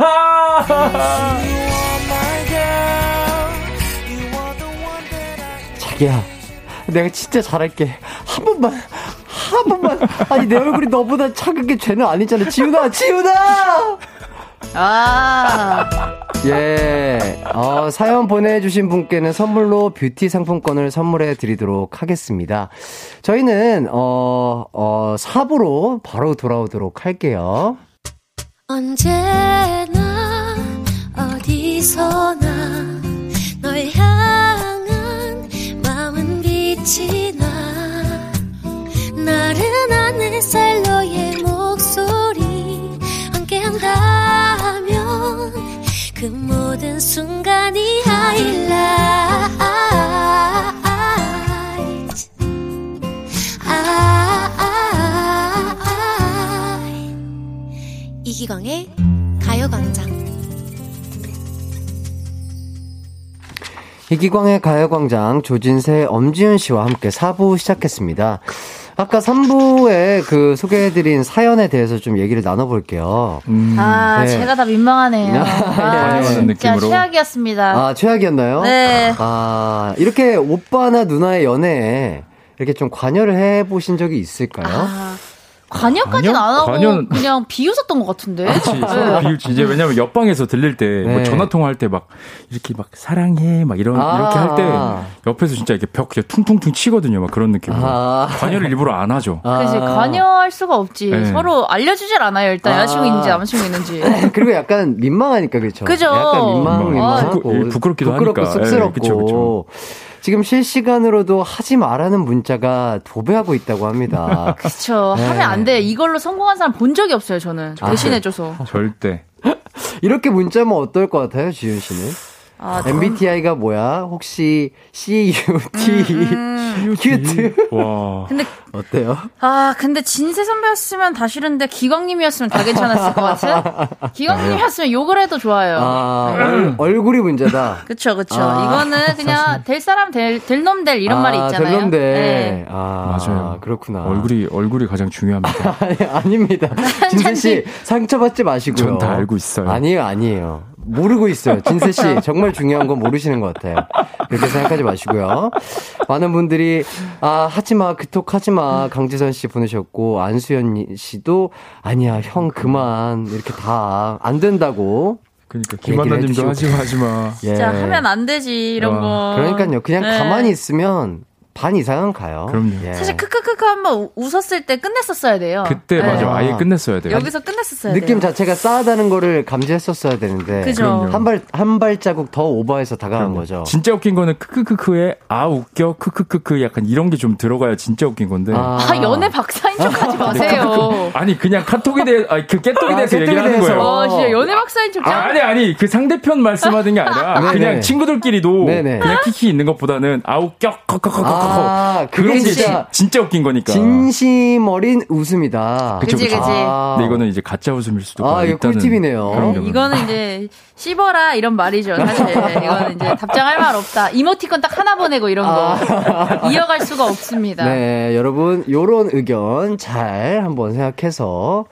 자기야 내가 진짜 잘할게. 한 번만 한 번만 아니 내 얼굴이 너보다 작은 게 죄는 아니잖아 지훈아 지훈아 아. 예, 어, 사연 보내주신 분께는 선물로 뷰티 상품권을 선물해 드리도록 하겠습니다. 저희는, 어, 어, 4부로 바로 돌아오도록 할게요. 언제나 어디서나 널 향한 마음은 빛이 나 나른한 햇살 너의 목소리 함께한다면 그 모든 순간이 하이라이트. 아, 이기광의 가요광장. 희기광의 가요광장 조진세, 엄지윤 씨와 함께 4부 시작했습니다. 아까 3부에 그 소개해드린 사연에 대해서 좀 얘기를 나눠볼게요. 아, 네. 제가 다 민망하네요. 아, 관여하는 진짜 느낌으로. 최악이었습니다. 아, 최악이었나요? 네. 아, 이렇게 오빠나 누나의 연애에 이렇게 좀 관여를 해보신 적이 있을까요? 아, 관여까지는 관여? 안 하고 관여는- 그냥 비웃었던 것 같은데. 그치, 서로 비웃지. 이제 왜냐면 옆방에서 들릴 때, 뭐 네. 전화 통화할 때 막, 이렇게 막, 사랑해, 막 이런, 아. 이렇게 할 때, 옆에서 진짜 이렇게 벽 그냥 퉁퉁퉁 치거든요. 막 그런 느낌으로. 아. 관여를 일부러 안 하죠. 아. 그지 관여할 수가 없지. 네. 서로 알려주질 않아요. 일단 아. 여자친구 있는지 남자친구 있는지. 그리고 약간 민망하니까 그렇죠. 그죠? 약간 민망, 민망. 민망하고 부끄- 부끄럽기도 부끄럽고 하니까. 쑥스럽고. 예, 그쵸, 그쵸. 지금 실시간으로도 하지 말라는 문자가 도배하고 있다고 합니다. 그쵸. 네. 하면 안 돼. 이걸로 성공한 사람 본 적이 없어요, 저는. 아, 대신해줘서. 절대. 이렇게 문자면 어떨 것 같아요, 지윤 씨는? 아, MBTI가 뭐야? 혹시 CUT 음, 큐트? 와. 근데 어때요? 아, 근데 진세 선배였으면 다 싫은데 기광님이었으면 다 괜찮았을 것 같은? 기광님이었으면 욕을 해도 좋아요. 아, 얼, 얼굴이 문제다. 그쵸, 그쵸. 아, 이거는 그냥 될 사람 될, 될 놈 될 이런 말이 있잖아요. 될놈데. 네. 아, 맞아요. 그렇구나. 얼굴이 얼굴이 가장 중요합니다. 아니, 아닙니다. 진세 씨, 상처받지 마시고요. 전 다 알고 있어요. 아니에요, 아니에요. 모르고 있어요. 진세 씨, 정말 중요한 건 모르시는 것 같아요. 그렇게 생각하지 마시고요. 많은 분들이, 아, 하지 마, 그톡 하지 마. 강지선 씨 보내셨고, 안수연 씨도, 아니야, 형 그만. 이렇게 다, 안 된다고. 그러니까 얘기를 김한나님도 해주시고. 하지 마, 하지 마. 예. 진짜 하면 안 되지, 이런 와, 거. 그러니까요. 그냥 네. 가만히 있으면 반 이상은 가요. 그럼요. 예. 사실 크크크크 한번 우- 웃었을 때 끝냈었어야 돼요. 그때 네. 맞아 아예 끝냈어야 돼요. 여기서 끝냈었어야 느낌 돼요. 자체가 싸하다는 거를 감지했었어야 되는데 그죠. 그럼요. 한발 한 발자국 더 오버해서 다가간 거죠. 진짜 웃긴 거는 크크크크에 아 웃겨 크크크크 약간 이런 게 좀 들어가야 진짜 웃긴 건데. 아, 연애 박사인 척 하지 마세요. 아니 그냥 카톡에 대해 아니 그 깨톡에 아, 대해서 깨톡에 얘기를 하는 대해서. 거예요. 어, 진짜 연애 박사인 척 아, 짱. 아니 아니 그 상대편 말씀하는 게 아니라 네네. 그냥 친구들끼리도 네네. 그냥 키키 있는 것보다는 아 웃겨 커커커커커 아, 그게 그런 게 진짜 진짜 웃긴 거니까. 진심 어린 웃음이다. 그쵸, 그치, 그쵸. 그치. 아, 근데 이거는 이제 가짜 웃음일 수도 있고 아, 이거 꿀팁이네요. 이거는 이제 씹어라 이런 말이죠 사실 이거는 이제 답장할 말 없다 이모티콘 딱 하나 보내고 이런 거 이어갈 수가 없습니다 네, 여러분 요런 의견 잘 한번 생각해서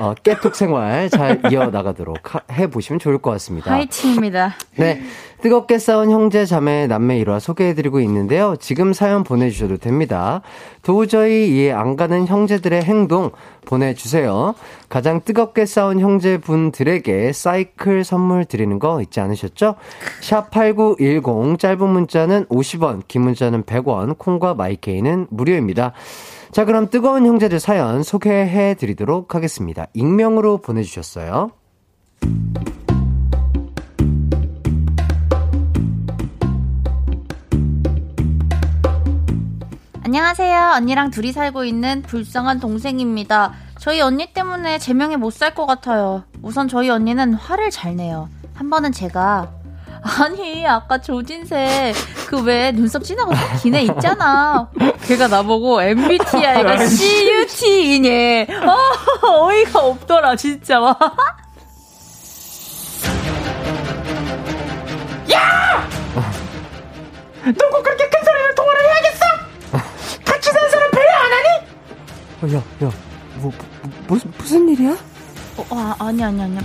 어, 깨톡 생활 잘 이어 나가도록 하- 해보시면 좋을 것 같습니다. 화이팅입니다 네. 뜨겁게 싸운 형제, 자매, 남매 일화 소개해드리고 있는데요. 지금 사연 보내주셔도 됩니다. 도저히 이해 안 가는 형제들의 행동 보내주세요. 가장 뜨겁게 싸운 형제분들에게 사이클 선물 드리는 거 잊지 않으셨죠? 샵8910 짧은 문자는 50원, 긴 문자는 100원, 콩과 마이케이는 무료입니다. 자, 그럼 뜨거운 형제들 사연 소개해 드리도록 하겠습니다. 익명으로 보내주셨어요. 안녕하세요. 언니랑 둘이 살고 있는 불쌍한 동생입니다. 저희 언니 때문에 제명에 못 살 것 같아요. 우선 저희 언니는 화를 잘 내요. 한 번은 제가 아니 아까 조진세 그 왜 눈썹 진하고 딱긴애 있잖아. 걔가 나보고 MBTI가 CUT이니 어, 어이가 없더라 진짜. 와. 너꼭 그렇게 큰 소리로 통화를 해야겠어? 같이 사는 사람 배려 안 하니? 어, 야, 야, 뭐, 무슨, 무슨 일이야? 어, 아, 아니, 아니, 아니.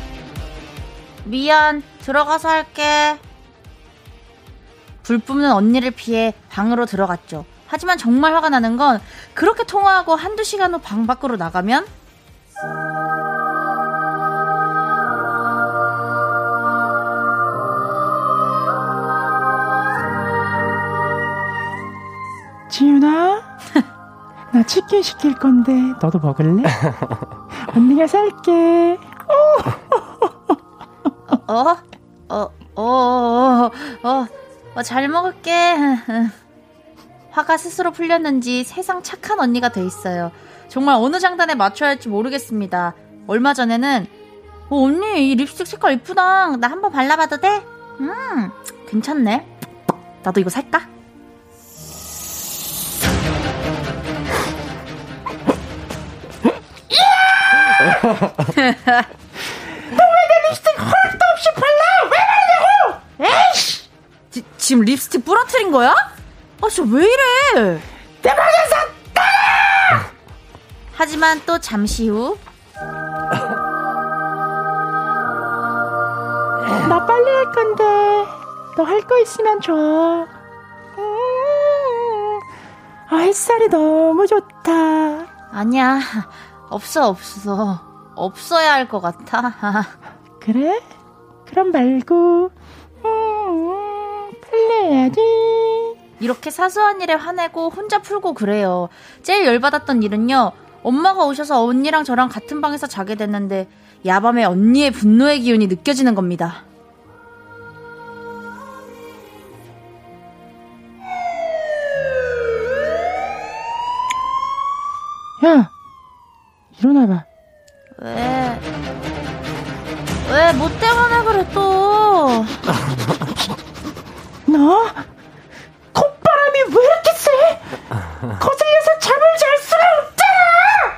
미안, 들어가서 할게. 불 뿜는 언니를 피해 방으로 들어갔죠. 하지만 정말 화가 나는 건 그렇게 통화하고 한두 시간 후 방 밖으로 나가면 지윤아, 나 치킨 시킬 건데 너도 먹을래? 언니가 살게. 어? 어, 어, 어, 어, 어, 어, 잘 먹을게. 화가 스스로 풀렸는지 세상 착한 언니가 돼 있어요. 정말 어느 장단에 맞춰야 할지 모르겠습니다. 얼마 전에는 어, 언니 이 립스틱 색깔 이쁘다. 나 한번 발라봐도 돼? 음, 괜찮네. 나도 이거 살까? 너왜내 립스틱 허락도 없이 발라? 왜 바르냐고? 에이씨! 지, 지금 립스틱 부러뜨린 거야? 아, 진짜 왜 이래? 내 방에서 나가! 하지만 또 잠시 후 나 빨리 할 건데 너 할 거 있으면 줘. 음, 아 햇살이 너무 좋다. 아니야. 없어, 없어. 없어야 할 것 같아. 그래? 그럼 말고 음, 해야지. 이렇게 사소한 일에 화내고 혼자 풀고 그래요. 제일 열받았던 일은요. 엄마가 오셔서 언니랑 저랑 같은 방에서 자게 됐는데 야밤에 언니의 분노의 기운이 느껴지는 겁니다. 야, 일어나봐. 왜? 왜? 뭐 때문에 그래 또? 너 콧바람이 왜 이렇게 세? 거슬려서 잠을 잘 수가 없잖아.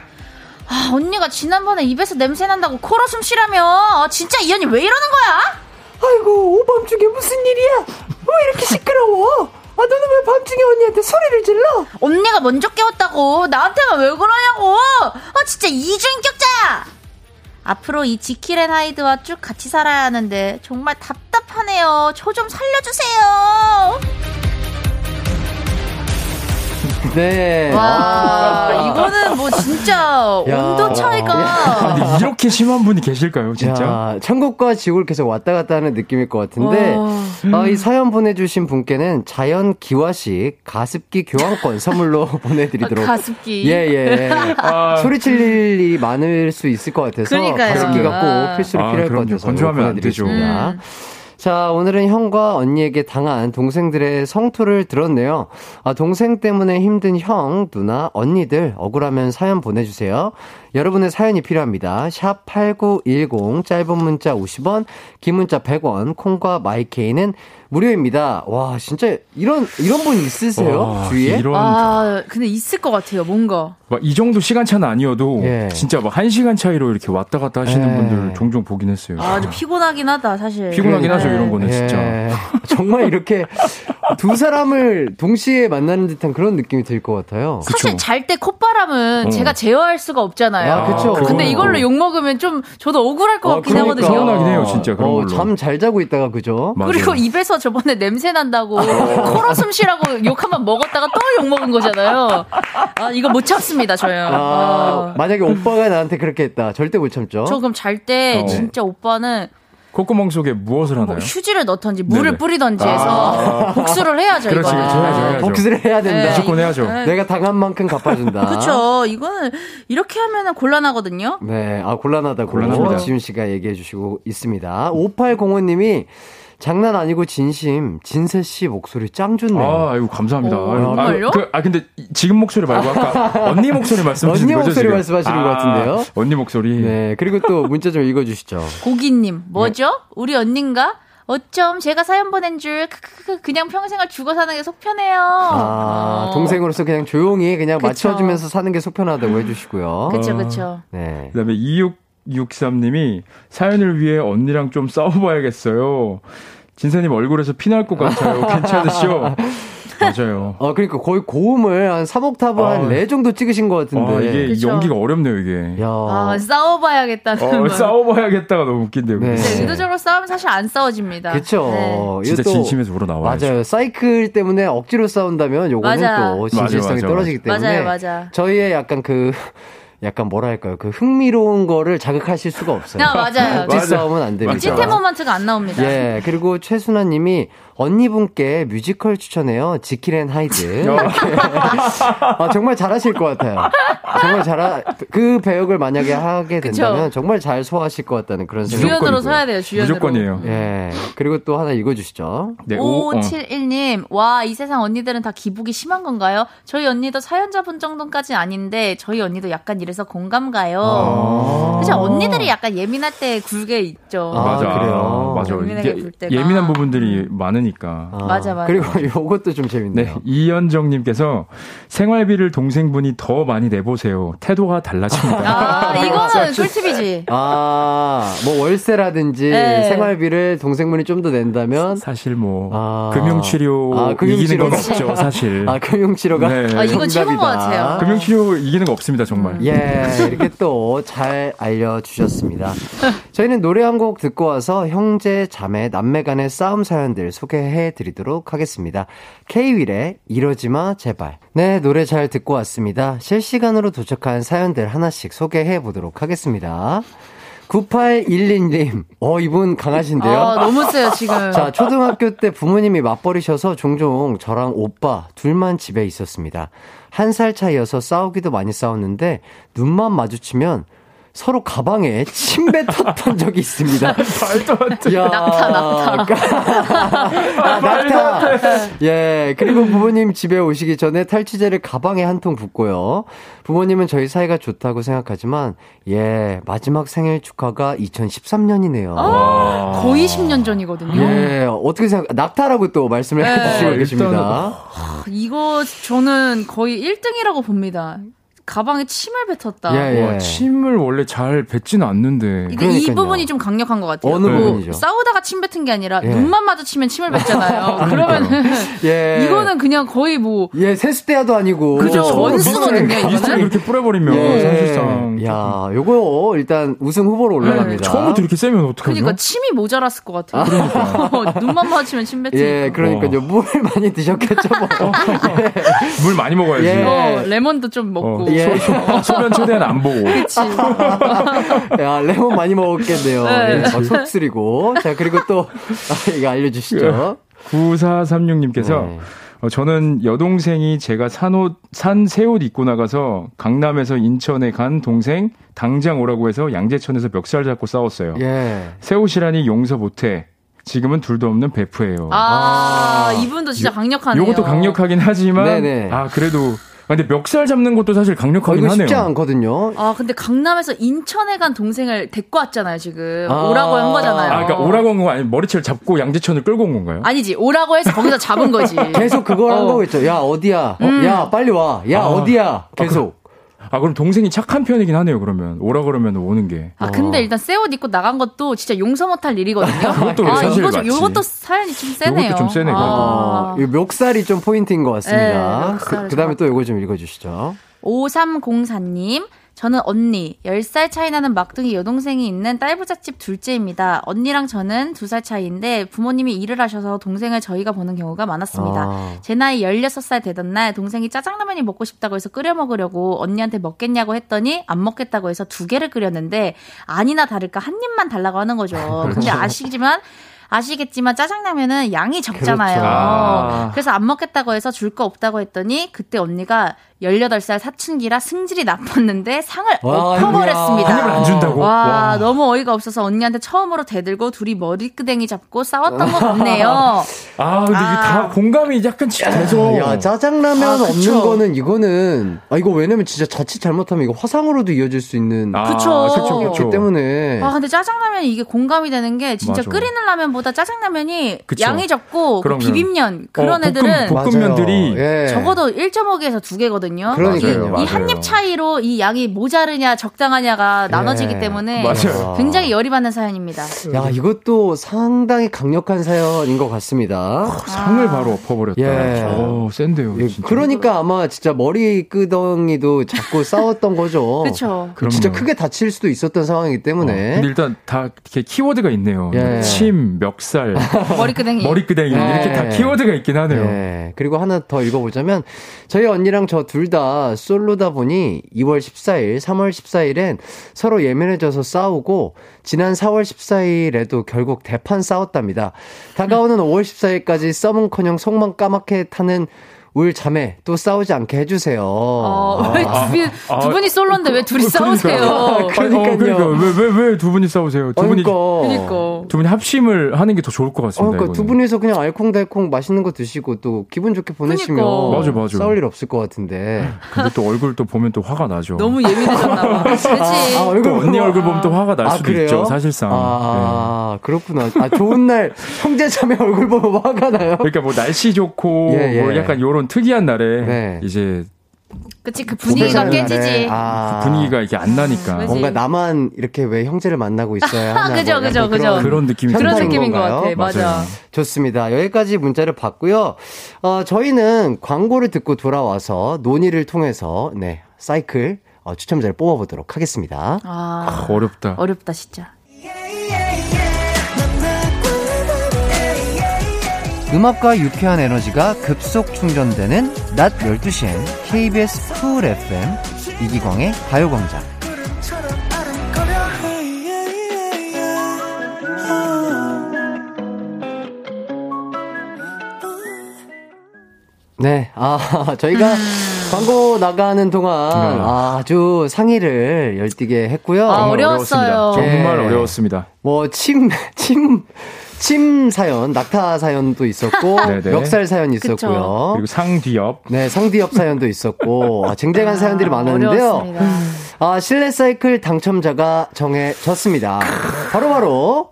아, 언니가 지난번에 입에서 냄새 난다고 코로 숨 쉬라며. 아, 진짜 이 언니 왜 이러는 거야? 아이고 오밤중에 무슨 일이야? 왜 이렇게 시끄러워? 아 너는 왜 밤중에 언니한테 소리를 질러? 언니가 먼저 깨웠다고. 나한테만 왜 그러냐고. 아, 진짜 이중인격자야. 앞으로 이 지킬앤 하이드와 쭉 같이 살아야 하는데 정말 답답하네요. 저 좀 살려주세요. 네. 와, 이거는 뭐 진짜 온도 차이가. 아니, 이렇게 심한 분이 계실까요, 진짜? 야, 천국과 지옥을 계속 왔다 갔다 하는 느낌일 것 같은데, 어, 이 사연 보내주신 분께는 자연 기화식 가습기 교환권 선물로 보내드리도록. 가습기. 예, 예. 아. 소리칠 일이 많을 수 있을 것 같아서. 그러니까요. 가습기가 꼭 필수로 아, 필요할 것. 같아서. 건조하면 안 되죠. 보내드리겠습니다. 음. 자, 오늘은 형과 언니에게 당한 동생들의 성토를 들었네요. 아, 동생 때문에 힘든 형, 누나, 언니들 억울하면 사연 보내주세요. 여러분의 사연이 필요합니다. 샵 8910, 짧은 문자 50원, 긴 문자 100원, 콩과 마이케이는 무료입니다. 와, 진짜 이런, 이런 분 있으세요? 와, 주위에? 이런 아, 근데 있을 것 같아요, 뭔가. 막 이 정도 시간차는 아니어도 예. 진짜 막한 시간 차이로 이렇게 왔다 갔다 하시는 예. 분들 종종 보긴 했어요. 아, 좀 피곤하긴 하다, 사실. 피곤하긴 하죠, 네. 이런 거는 진짜. 예. 정말 이렇게 두 사람을 동시에 만나는 듯한 그런 느낌이 들 것 같아요. 사실. 잘 때 콧바람은 어. 제가 제어할 수가 없잖아요. 아, 그쵸. 근데 어. 이걸로 욕 먹으면 좀 저도 억울할 것 아, 같긴 그러니까. 하거든요. 서운하긴 해요, 진짜 그런 걸로. 잠잘 자고 있다가 그죠? 맞아요. 그리고 입에서 저번에 냄새 난다고 코로 숨 쉬라고 욕 한 번 먹었다가 또 욕 먹은 거잖아요. 아, 이거 못 참습니다, 저요. 아, 아. 만약에 오빠가 나한테 그렇게 했다. 절대 못 참죠. 저 그럼 잘때 어. 진짜 오빠는 콧구멍 속에 무엇을 하나요? 뭐 휴지를 넣던지 물을 네네. 뿌리던지 해서 복수를 해야죠, 그렇지, 이거. 그렇지, 해야죠, 해야죠. 복수를 해야 된다. 네. 무조건 해야죠. 네. 내가 당한 만큼 갚아준다. 그쵸. 이거는 이렇게 하면은 곤란하거든요. 네, 아 곤란하다고 곤란합니다. 지훈 씨가 얘기해 주시고 있습니다. 5805님이 장난 아니고 진심 진세 씨 목소리 짱 좋네요. 아, 아이고 감사합니다. 오, 아유, 정말요? 아, 그, 아 근데 이- 지금 목소리 말고 아까 언니 목소리 말씀하시는 언니 거죠? 목소리 지금? 말씀하시는 것 같은데요? 아, 언니 목소리. 네, 그리고 또 문자 좀 읽어 주시죠. 고기 님, 뭐죠? 우리 언닌가? 어쩜 제가 사연 보낸 줄 크크크 그냥 평생을 죽어 사는 게 속편해요. 아, 어. 동생으로서 그냥 조용히 그냥 그쵸. 맞춰주면서 사는 게 속편하다고 해주시고요. 그쵸 그쵸. 네. 그다음에 2663님이 사연을 위해 언니랑 좀 싸워봐야겠어요. 진사님 얼굴에서 피날 것 같아요. 괜찮으시죠? 맞아요. 어, 그러니까 거의 고음을 한 3옥타브 아. 한4 정도 찍으신 것 같은데. 아, 이게 그쵸. 연기가 어렵네요, 이게. 야. 아 싸워봐야겠다는 어, 말. 싸워봐야겠다가 너무 웃긴데요. 네. 근데 의도적으로 싸우면 사실 안 싸워집니다. 그쵸. 네. 진짜 진심에서 우러나와야죠. 맞아요. 사이클 때문에 억지로 싸운다면 요거는 맞아. 또 진실성이 맞아, 맞아, 떨어지기 때문에 맞아요, 맞아. 저희의 약간 그 약간 뭐라 할까요? 그 흥미로운 거를 자극하실 수가 없어요. 아, 맞아요. 억지 맞아. 싸움은 안 됩니다. 찐텐 moment가 안 나옵니다. 예, 그리고 최순아 님이 언니분께 뮤지컬 추천해요. 지킬앤 하이드. 아, 정말 잘하실 것 같아요. 정말 잘, 그 배역을 만약에 하게 된다면. 정말 잘 소화하실 것 같다는 그런 생각이 주연으로. 서야 돼요, 주연으로. 무조건이에요. 예. 그리고 또 하나 읽어주시죠. 네, 오, 어. 5571님, 와, 이 세상 언니들은 다 기복이 심한 건가요? 저희 언니도 사연자분 정도까지 아닌데, 저희 언니도 약간 이래 서 공감 가요. 아. 그죠? 언니들이 약간 예민할 때 굴게 있죠. 아, 맞아. 그래요? 맞아. 때가. 예민한 부분들이 많으니까. 아, 맞아, 맞아. 그리고 요것도 좀 네, 재밌네요. 이현정 님께서 생활비를 동생분이 더 많이 내보세요. 태도가 달라집니다. 아, 이거는 꿀팁이지. 아, 뭐 월세라든지 네. 생활비를 동생분이 좀 더 낸다면 사실 뭐 아. 금융치료 아, 이기는 건 없죠, 사실. 아, 금융치료가 네. 아, 이건 최고인 것. 같아요. 금융치료 이기는 거 없습니다, 정말. 예, 이렇게 또 잘 알려주셨습니다. 저희는 노래 한 곡 듣고 와서 형제, 자매, 남매 간의 싸움 사연들 소개해 드리도록 하겠습니다. K-윌의 이러지마, 제발. 네, 노래 잘 듣고 왔습니다. 실시간으로 도착한 사연들 하나씩 소개해 보도록 하겠습니다. 9812님, 어, 이분 강하신데요? 아, 너무 세요, 지금. 자, 초등학교 때 부모님이 맞벌이셔서 종종 저랑 오빠 둘만 집에 있었습니다. 한 살 차이여서 싸우기도 많이 싸웠는데 눈만 마주치면 서로 가방에 침 뱉었던 적이 있습니다. 말도 안 돼. 야, 낙타, 낙타. 아, 낙타. 예, 그리고 부모님 집에 오시기 전에 탈취제를 가방에 한 통 붓고요. 부모님은 저희 사이가 좋다고 생각하지만, 예, 마지막 생일 축하가 2013년이네요. 아, 거의 10년 전이거든요. 예, 어떻게 생각, 낙타라고 또 말씀을 네. 해주시고 어, 계십니다. 이거 저는 거의 1등이라고 봅니다. 가방에 침을 뱉었다. 예, 예. 와, 침을 원래 잘 뱉지는 않는데. 근데 이 그러니까요. 부분이 좀 강력한 것 같아요. 어느 뭐 부분이죠? 싸우다가 침 뱉은 게 아니라 예. 눈만 마주치면 침을 뱉잖아요. 그러면은 예. 이거는 그냥 거의 뭐 예, 세수대야도 아니고. 그죠, 원수거든요, 미스터 이거는. 이렇게 뿌려버리면 예. 사실상. 야, 요거 일단 우승 후보로 올라갑니다. 처음부터 이렇게 세면 어떡하죠? 그러니까 침이 모자랐을 것 같아요. 눈만 마주치면 침 뱉으니까. 예, 그러니까요. 물을 많이 드셨겠죠, 뭐. 물 많이 먹어야지. 예. 어, 레몬도 좀 먹고. 어, 예. 소, 소변 최대한 안 보고. 그치. 야, 레몬 많이 먹었겠네요. 네. 예, 막 속쓰리고. 자, 그리고 또, 아, 이거 알려주시죠. 9436님께서 네. 어, 저는 여동생이 제가 산 옷, 산 새 옷 입고 나가서 강남에서 인천에 간 동생 당장 오라고 해서 양재천에서 멱살 잡고 싸웠어요. 예. 새 옷이라니 용서 못해. 지금은 둘도 없는 베프예요. 아, 이분도 진짜 강력하네요. 요것도 강력하긴 하지만 네네. 아 그래도 아, 근데 멱살 잡는 것도 사실 어, 강력하긴 이거 하네요. 쉽지 않거든요. 아, 근데 강남에서 인천에 간 동생을 데리고 왔잖아요, 지금. 아. 오라고 한 거잖아요. 아, 그러니까 오라고 한 거 아니면 머리채를 잡고 양재천을 끌고 온 건가요? 아니지, 오라고 해서 거기서 잡은 거지. 계속 그걸 한 어. 거겠죠. 야, 어디야? 음. 야, 빨리 와. 야, 아. 어디야? 계속. 아 그럼 동생이 착한 편이긴 하네요. 그러면 오라 그러면 오는 게. 아, 근데 일단 새 옷 입고 나간 것도 진짜 용서 못할 일이거든요. 그것도 아, 사실 이거 좀, 맞지. 요것도 사연이 좀 세네요. 요것도 좀 세네, 아. 어, 이 멱살이 좀 포인트인 것 네, 같습니다. 멱살을 그, 다음에 또 이거 좀 읽어주시죠. 5304님, 저는 언니, 10살 차이 나는 막둥이 여동생이 있는 딸부잣집 둘째입니다. 언니랑 저는 2살 차이인데 부모님이 일을 하셔서 동생을 저희가 보는 경우가 많았습니다. 아. 제 나이 16살 되던 날 동생이 짜장라면이 먹고 싶다고 해서 끓여 먹으려고 언니한테 먹겠냐고 했더니 안 먹겠다고 해서 두 개를 끓였는데 아니나 다를까 한 입만 달라고 하는 거죠. 근데 아시지만 아시겠지만 짜장라면은 양이 적잖아요. 그렇죠. 아. 그래서 안 먹겠다고 해서 줄 거 없다고 했더니 그때 언니가 18살 사춘기라 승질이 나빴는데 상을 와, 엎어버렸습니다. 한 입을 안 준다고? 와, 와. 너무 어이가 없어서 언니한테 처음으로 대들고 둘이 머리끄댕이 잡고 싸웠던 것 같네요. 아 근데 이게 아. 다 공감이 약간씩 돼서. 야, 짜장라면 아, 없는. 거는 이거는, 아, 이거 왜냐면 진짜 자칫 잘못하면 이거 화상으로도 이어질 수 있는. 아, 그쵸. 그쵸, 그쵸. 때문에. 아, 근데 짜장라면이 이게 공감이 되는 게 진짜 맞아. 끓이는 라면보다 짜장라면이 그쵸. 양이 적고 그. 비빔면 그런 어, 애들은 볶음, 볶음면들이 맞아요. 예. 적어도 1.5개에서 2개거든 요. 그러니까요. 이 한 입 차이로 이 양이 모자르냐 적당하냐가 나눠지기 때문에 맞아요. 굉장히 열이 받는 사연입니다. 야, 이것도 상당히 강력한 사연인 것 같습니다. 상을 바로 엎어버렸다. 예. 오, 센데요. 예, 진짜. 그러니까 아마 진짜 머리 끄덩이도 잡고 싸웠던 거죠. 그렇죠. 진짜. 크게 다칠 수도 있었던 상황이기 어, 때문에. 근데 일단 다 이렇게 키워드가 있네요. 예. 침, 멱살, 머리끄댕이. 머리끄댕이 예. 이렇게 다 키워드가 있긴 하네요. 네. 그리고 하나 더 읽어보자면, 저희 언니랑 저둘 다 솔로다 보니 2월 14일, 3월 14일엔 서로 예민해져서 싸우고, 지난 4월 14일에도 결국 대판 싸웠답니다. 다가오는 5월 14일까지 썸은 커녕 속만 까맣게 타는 울 자매 또 싸우지 않게 해주세요. 어, 왜 아, 두, 분- 아, 두 분이 솔로인데 왜 둘이 싸우세요? 아니, 어, 그러니까요. 그러니까 왜왜 왜 두 분이 싸우세요? 두 분이 그러니까. 두 분이 합심을 하는 게 더 좋을 것 어, 같습니다. 그러니까 두 이거는. 분이서 그냥 알콩달콩 맛있는 거 드시고 또 기분 좋게 보내시면 그러니까. 맞아, 맞아. 싸울 일 없을 것 같은데. 근데 또 얼굴 또 보면 또 화가 나죠. 너무 예민해졌나 봐. 그렇지. 아, 얼굴 또 언니 얼굴 보면 또 화가 날 아, 수도 그래요? 있죠, 사실상. 네. 아, 그렇구나. 아, 좋은 날 형제 자매 얼굴 보면 화가 나요? 그러니까 뭐 날씨 좋고 예, 예. 뭐 약간 요런 특이한 날에 네. 이제 그치, 그 분위기가 깨지지. 날에, 아, 분위기가 이렇게 안 나니까 그치. 뭔가 나만 이렇게 왜 형제를 만나고 있어야 하나. 그죠, 뭐 그죠, 그죠. 그런 느낌이 그런 느낌인 것 건가요? 같아. 맞아. 맞아요. 좋습니다. 여기까지 문자를 받고요. 어, 저희는 광고를 듣고 돌아와서 논의를 통해서 네 사이클 어, 추첨자를 뽑아보도록 하겠습니다. 아, 어렵다. 어렵다, 진짜. 음악과 유쾌한 에너지가 급속 충전되는 낮 12시엔 KBS 쿨 FM 이기광의 가요광장. 네, 아, 저희가 광고 나가는 동안 네. 아주 상의를 열띠게 했고요. 아, 정말 어려웠어요. 정말 네. 어려웠습니다. 뭐, 침, 침, 침 사연, 낙타 사연도 있었고. 멱살 사연 있었고요. 그리고 상뒤옆. 네, 상뒤옆 사연도 있었고, 아, 쟁쟁한 사연들이 많았는데요. 어려웠습니다. 아, 실내 사이클 당첨자가 정해졌습니다. 바로 바로,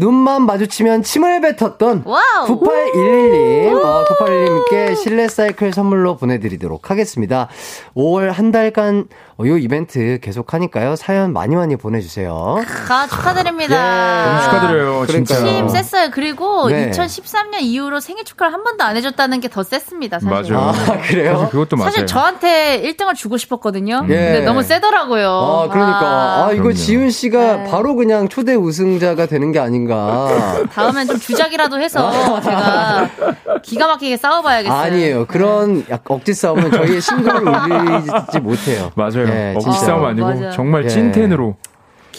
눈만 마주치면 침을 뱉었던 와우. 9811님, 어, 9811님께 실내 사이클 선물로 보내드리도록 하겠습니다. 5월 한 달간 어, 요 이벤트 계속 하니까요. 사연 많이 많이 보내주세요. 가 축하드립니다. 예. 너무 축하드려요, 진짜. 팀 셌어요. 그리고 네. 2013년 이후로 생일 축하를 한 번도 안 해줬다는 게 더 셌습니다. 사실. 맞아요. 아, 그래요? 사실 그것도 맞아요. 사실 저한테 1등을 주고 싶었거든요. 예. 근데 너무 세더라고요. 아, 그러니까. 아, 이거 그럼요. 지훈 씨가 네. 바로 그냥 초대 우승자가 되는 게 아닌가. 다음엔 좀 주작이라도 해서 제가 기가 막히게 싸워봐야겠어요. 아니에요. 그런 약 억지 싸움은 저희의 신고를 울리지 못해요. 맞아요. 네, 억지 진짜. 싸움 아 니고 맞아요. 정말 예. 찐텐으로.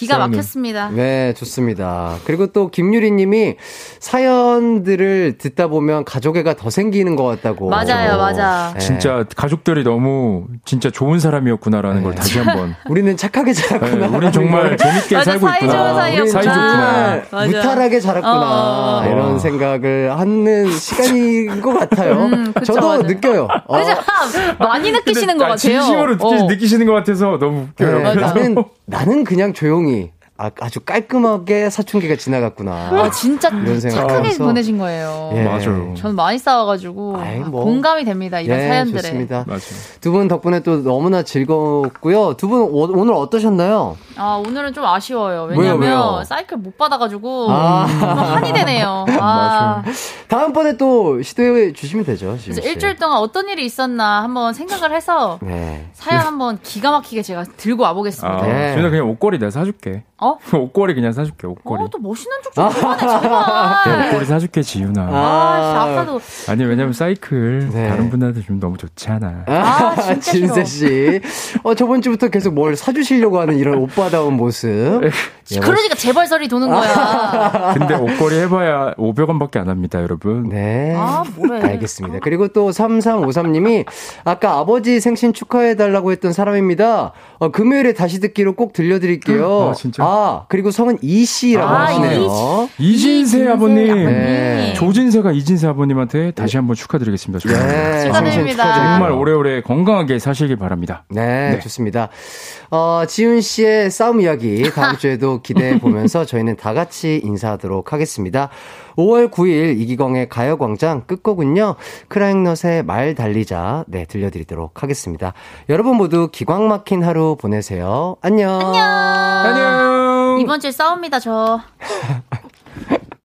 기가 싸우는. 막혔습니다. 네, 좋습니다. 그리고 또 김유리 님이 사연들을 듣다 보면 가족애가 더 생기는 것 같다고. 맞아요, 맞아. 네. 진짜 가족들이 너무 진짜 좋은 사람이었구나라는 걸 다시 한번. 우리는 착하게 자랐구나. 네, 우린 정말 재밌게 맞아, 살고 사이좋은 있구나. 사이였구나. 사이좋구나. 맞아. 무탈하게 자랐구나. 어. 이런 생각을 하는 시간인 것 같아요. 음, 그쵸, 저도 맞아요. 느껴요. 어, 그죠? 많이 느끼시는 것 아, 같아요. 진심으로 느끼, 어. 느끼시는 것 같아서 너무 웃겨요. 네, 나는, 나는 그냥 조용히 아, 아주 깔끔하게 사춘기가 지나갔구나. 아, 진짜 착하게. 보내신 거예요. 예. 맞아요. 저는 많이 싸워가지고 아이, 뭐. 공감이 됩니다. 이런 예, 사연들에. 좋습니다. 맞아요. 두분 덕분에 또 너무나 즐거웠고요. 두 분 오늘 어떠셨나요? 아 오늘은 좀 아쉬워요. 왜냐면 왜요? 사이클 못 받아가지고 아. 좀 한이 되네요. 아, 다음번에 또 시도해 주시면 되죠. 지금 그래서 일주일 동안 어떤 일이 있었나 한번 생각을 해서 네. 사연 한번 기가 막히게 제가 들고 와보겠습니다. 아, 네. 준아 그냥 옷걸이 내가 사줄게. 어? 옷걸이 그냥 사줄게. 옷걸이. 어, 또 멋있는 척좀 그만해. 옷걸이 사줄게 지윤아. 아, 씨, 아까도. 아니 왜냐면 사이클 네. 다른 분한테 좀 너무 좋잖아. 아, 진짜 싫어. 진세 씨. 어, 저번 주부터 계속 뭘 사주시려고 하는 이런 오빠다운 모습. 예, 그러니까 재벌설이 도는 거야. 근데 옷걸이 해봐야 500원 밖에 안 합니다, 여러분. 네. 아, 뭐래. 알겠습니다. 그리고 또 3353님이 아까 아버지 생신 축하해달라고 했던 사람입니다. 어, 금요일에 다시 듣기로 꼭 들려드릴게요. 아, 진짜? 아, 그리고 성은 이씨라고 아, 하시네요. 이진세 아버님. 네. 조진세가 이진세 아버님한테 다시 한번 축하드리겠습니다. 네. 축하드립니다. 정말 오래오래 건강하게 사시길 바랍니다. 네, 네. 좋습니다. 어, 지훈 씨의 싸움 이야기 다음 주에도 기대해 보면서 저희는 다 같이 인사하도록 하겠습니다. 5월 9일 이기광의 가요광장 끝곡은요, 크라잉넛의 말 달리자, 네, 들려드리도록 하겠습니다. 여러분 모두 기광 막힌 하루 보내세요. 안녕. 안녕. 안녕! 이번 주에 싸웁니다, 저.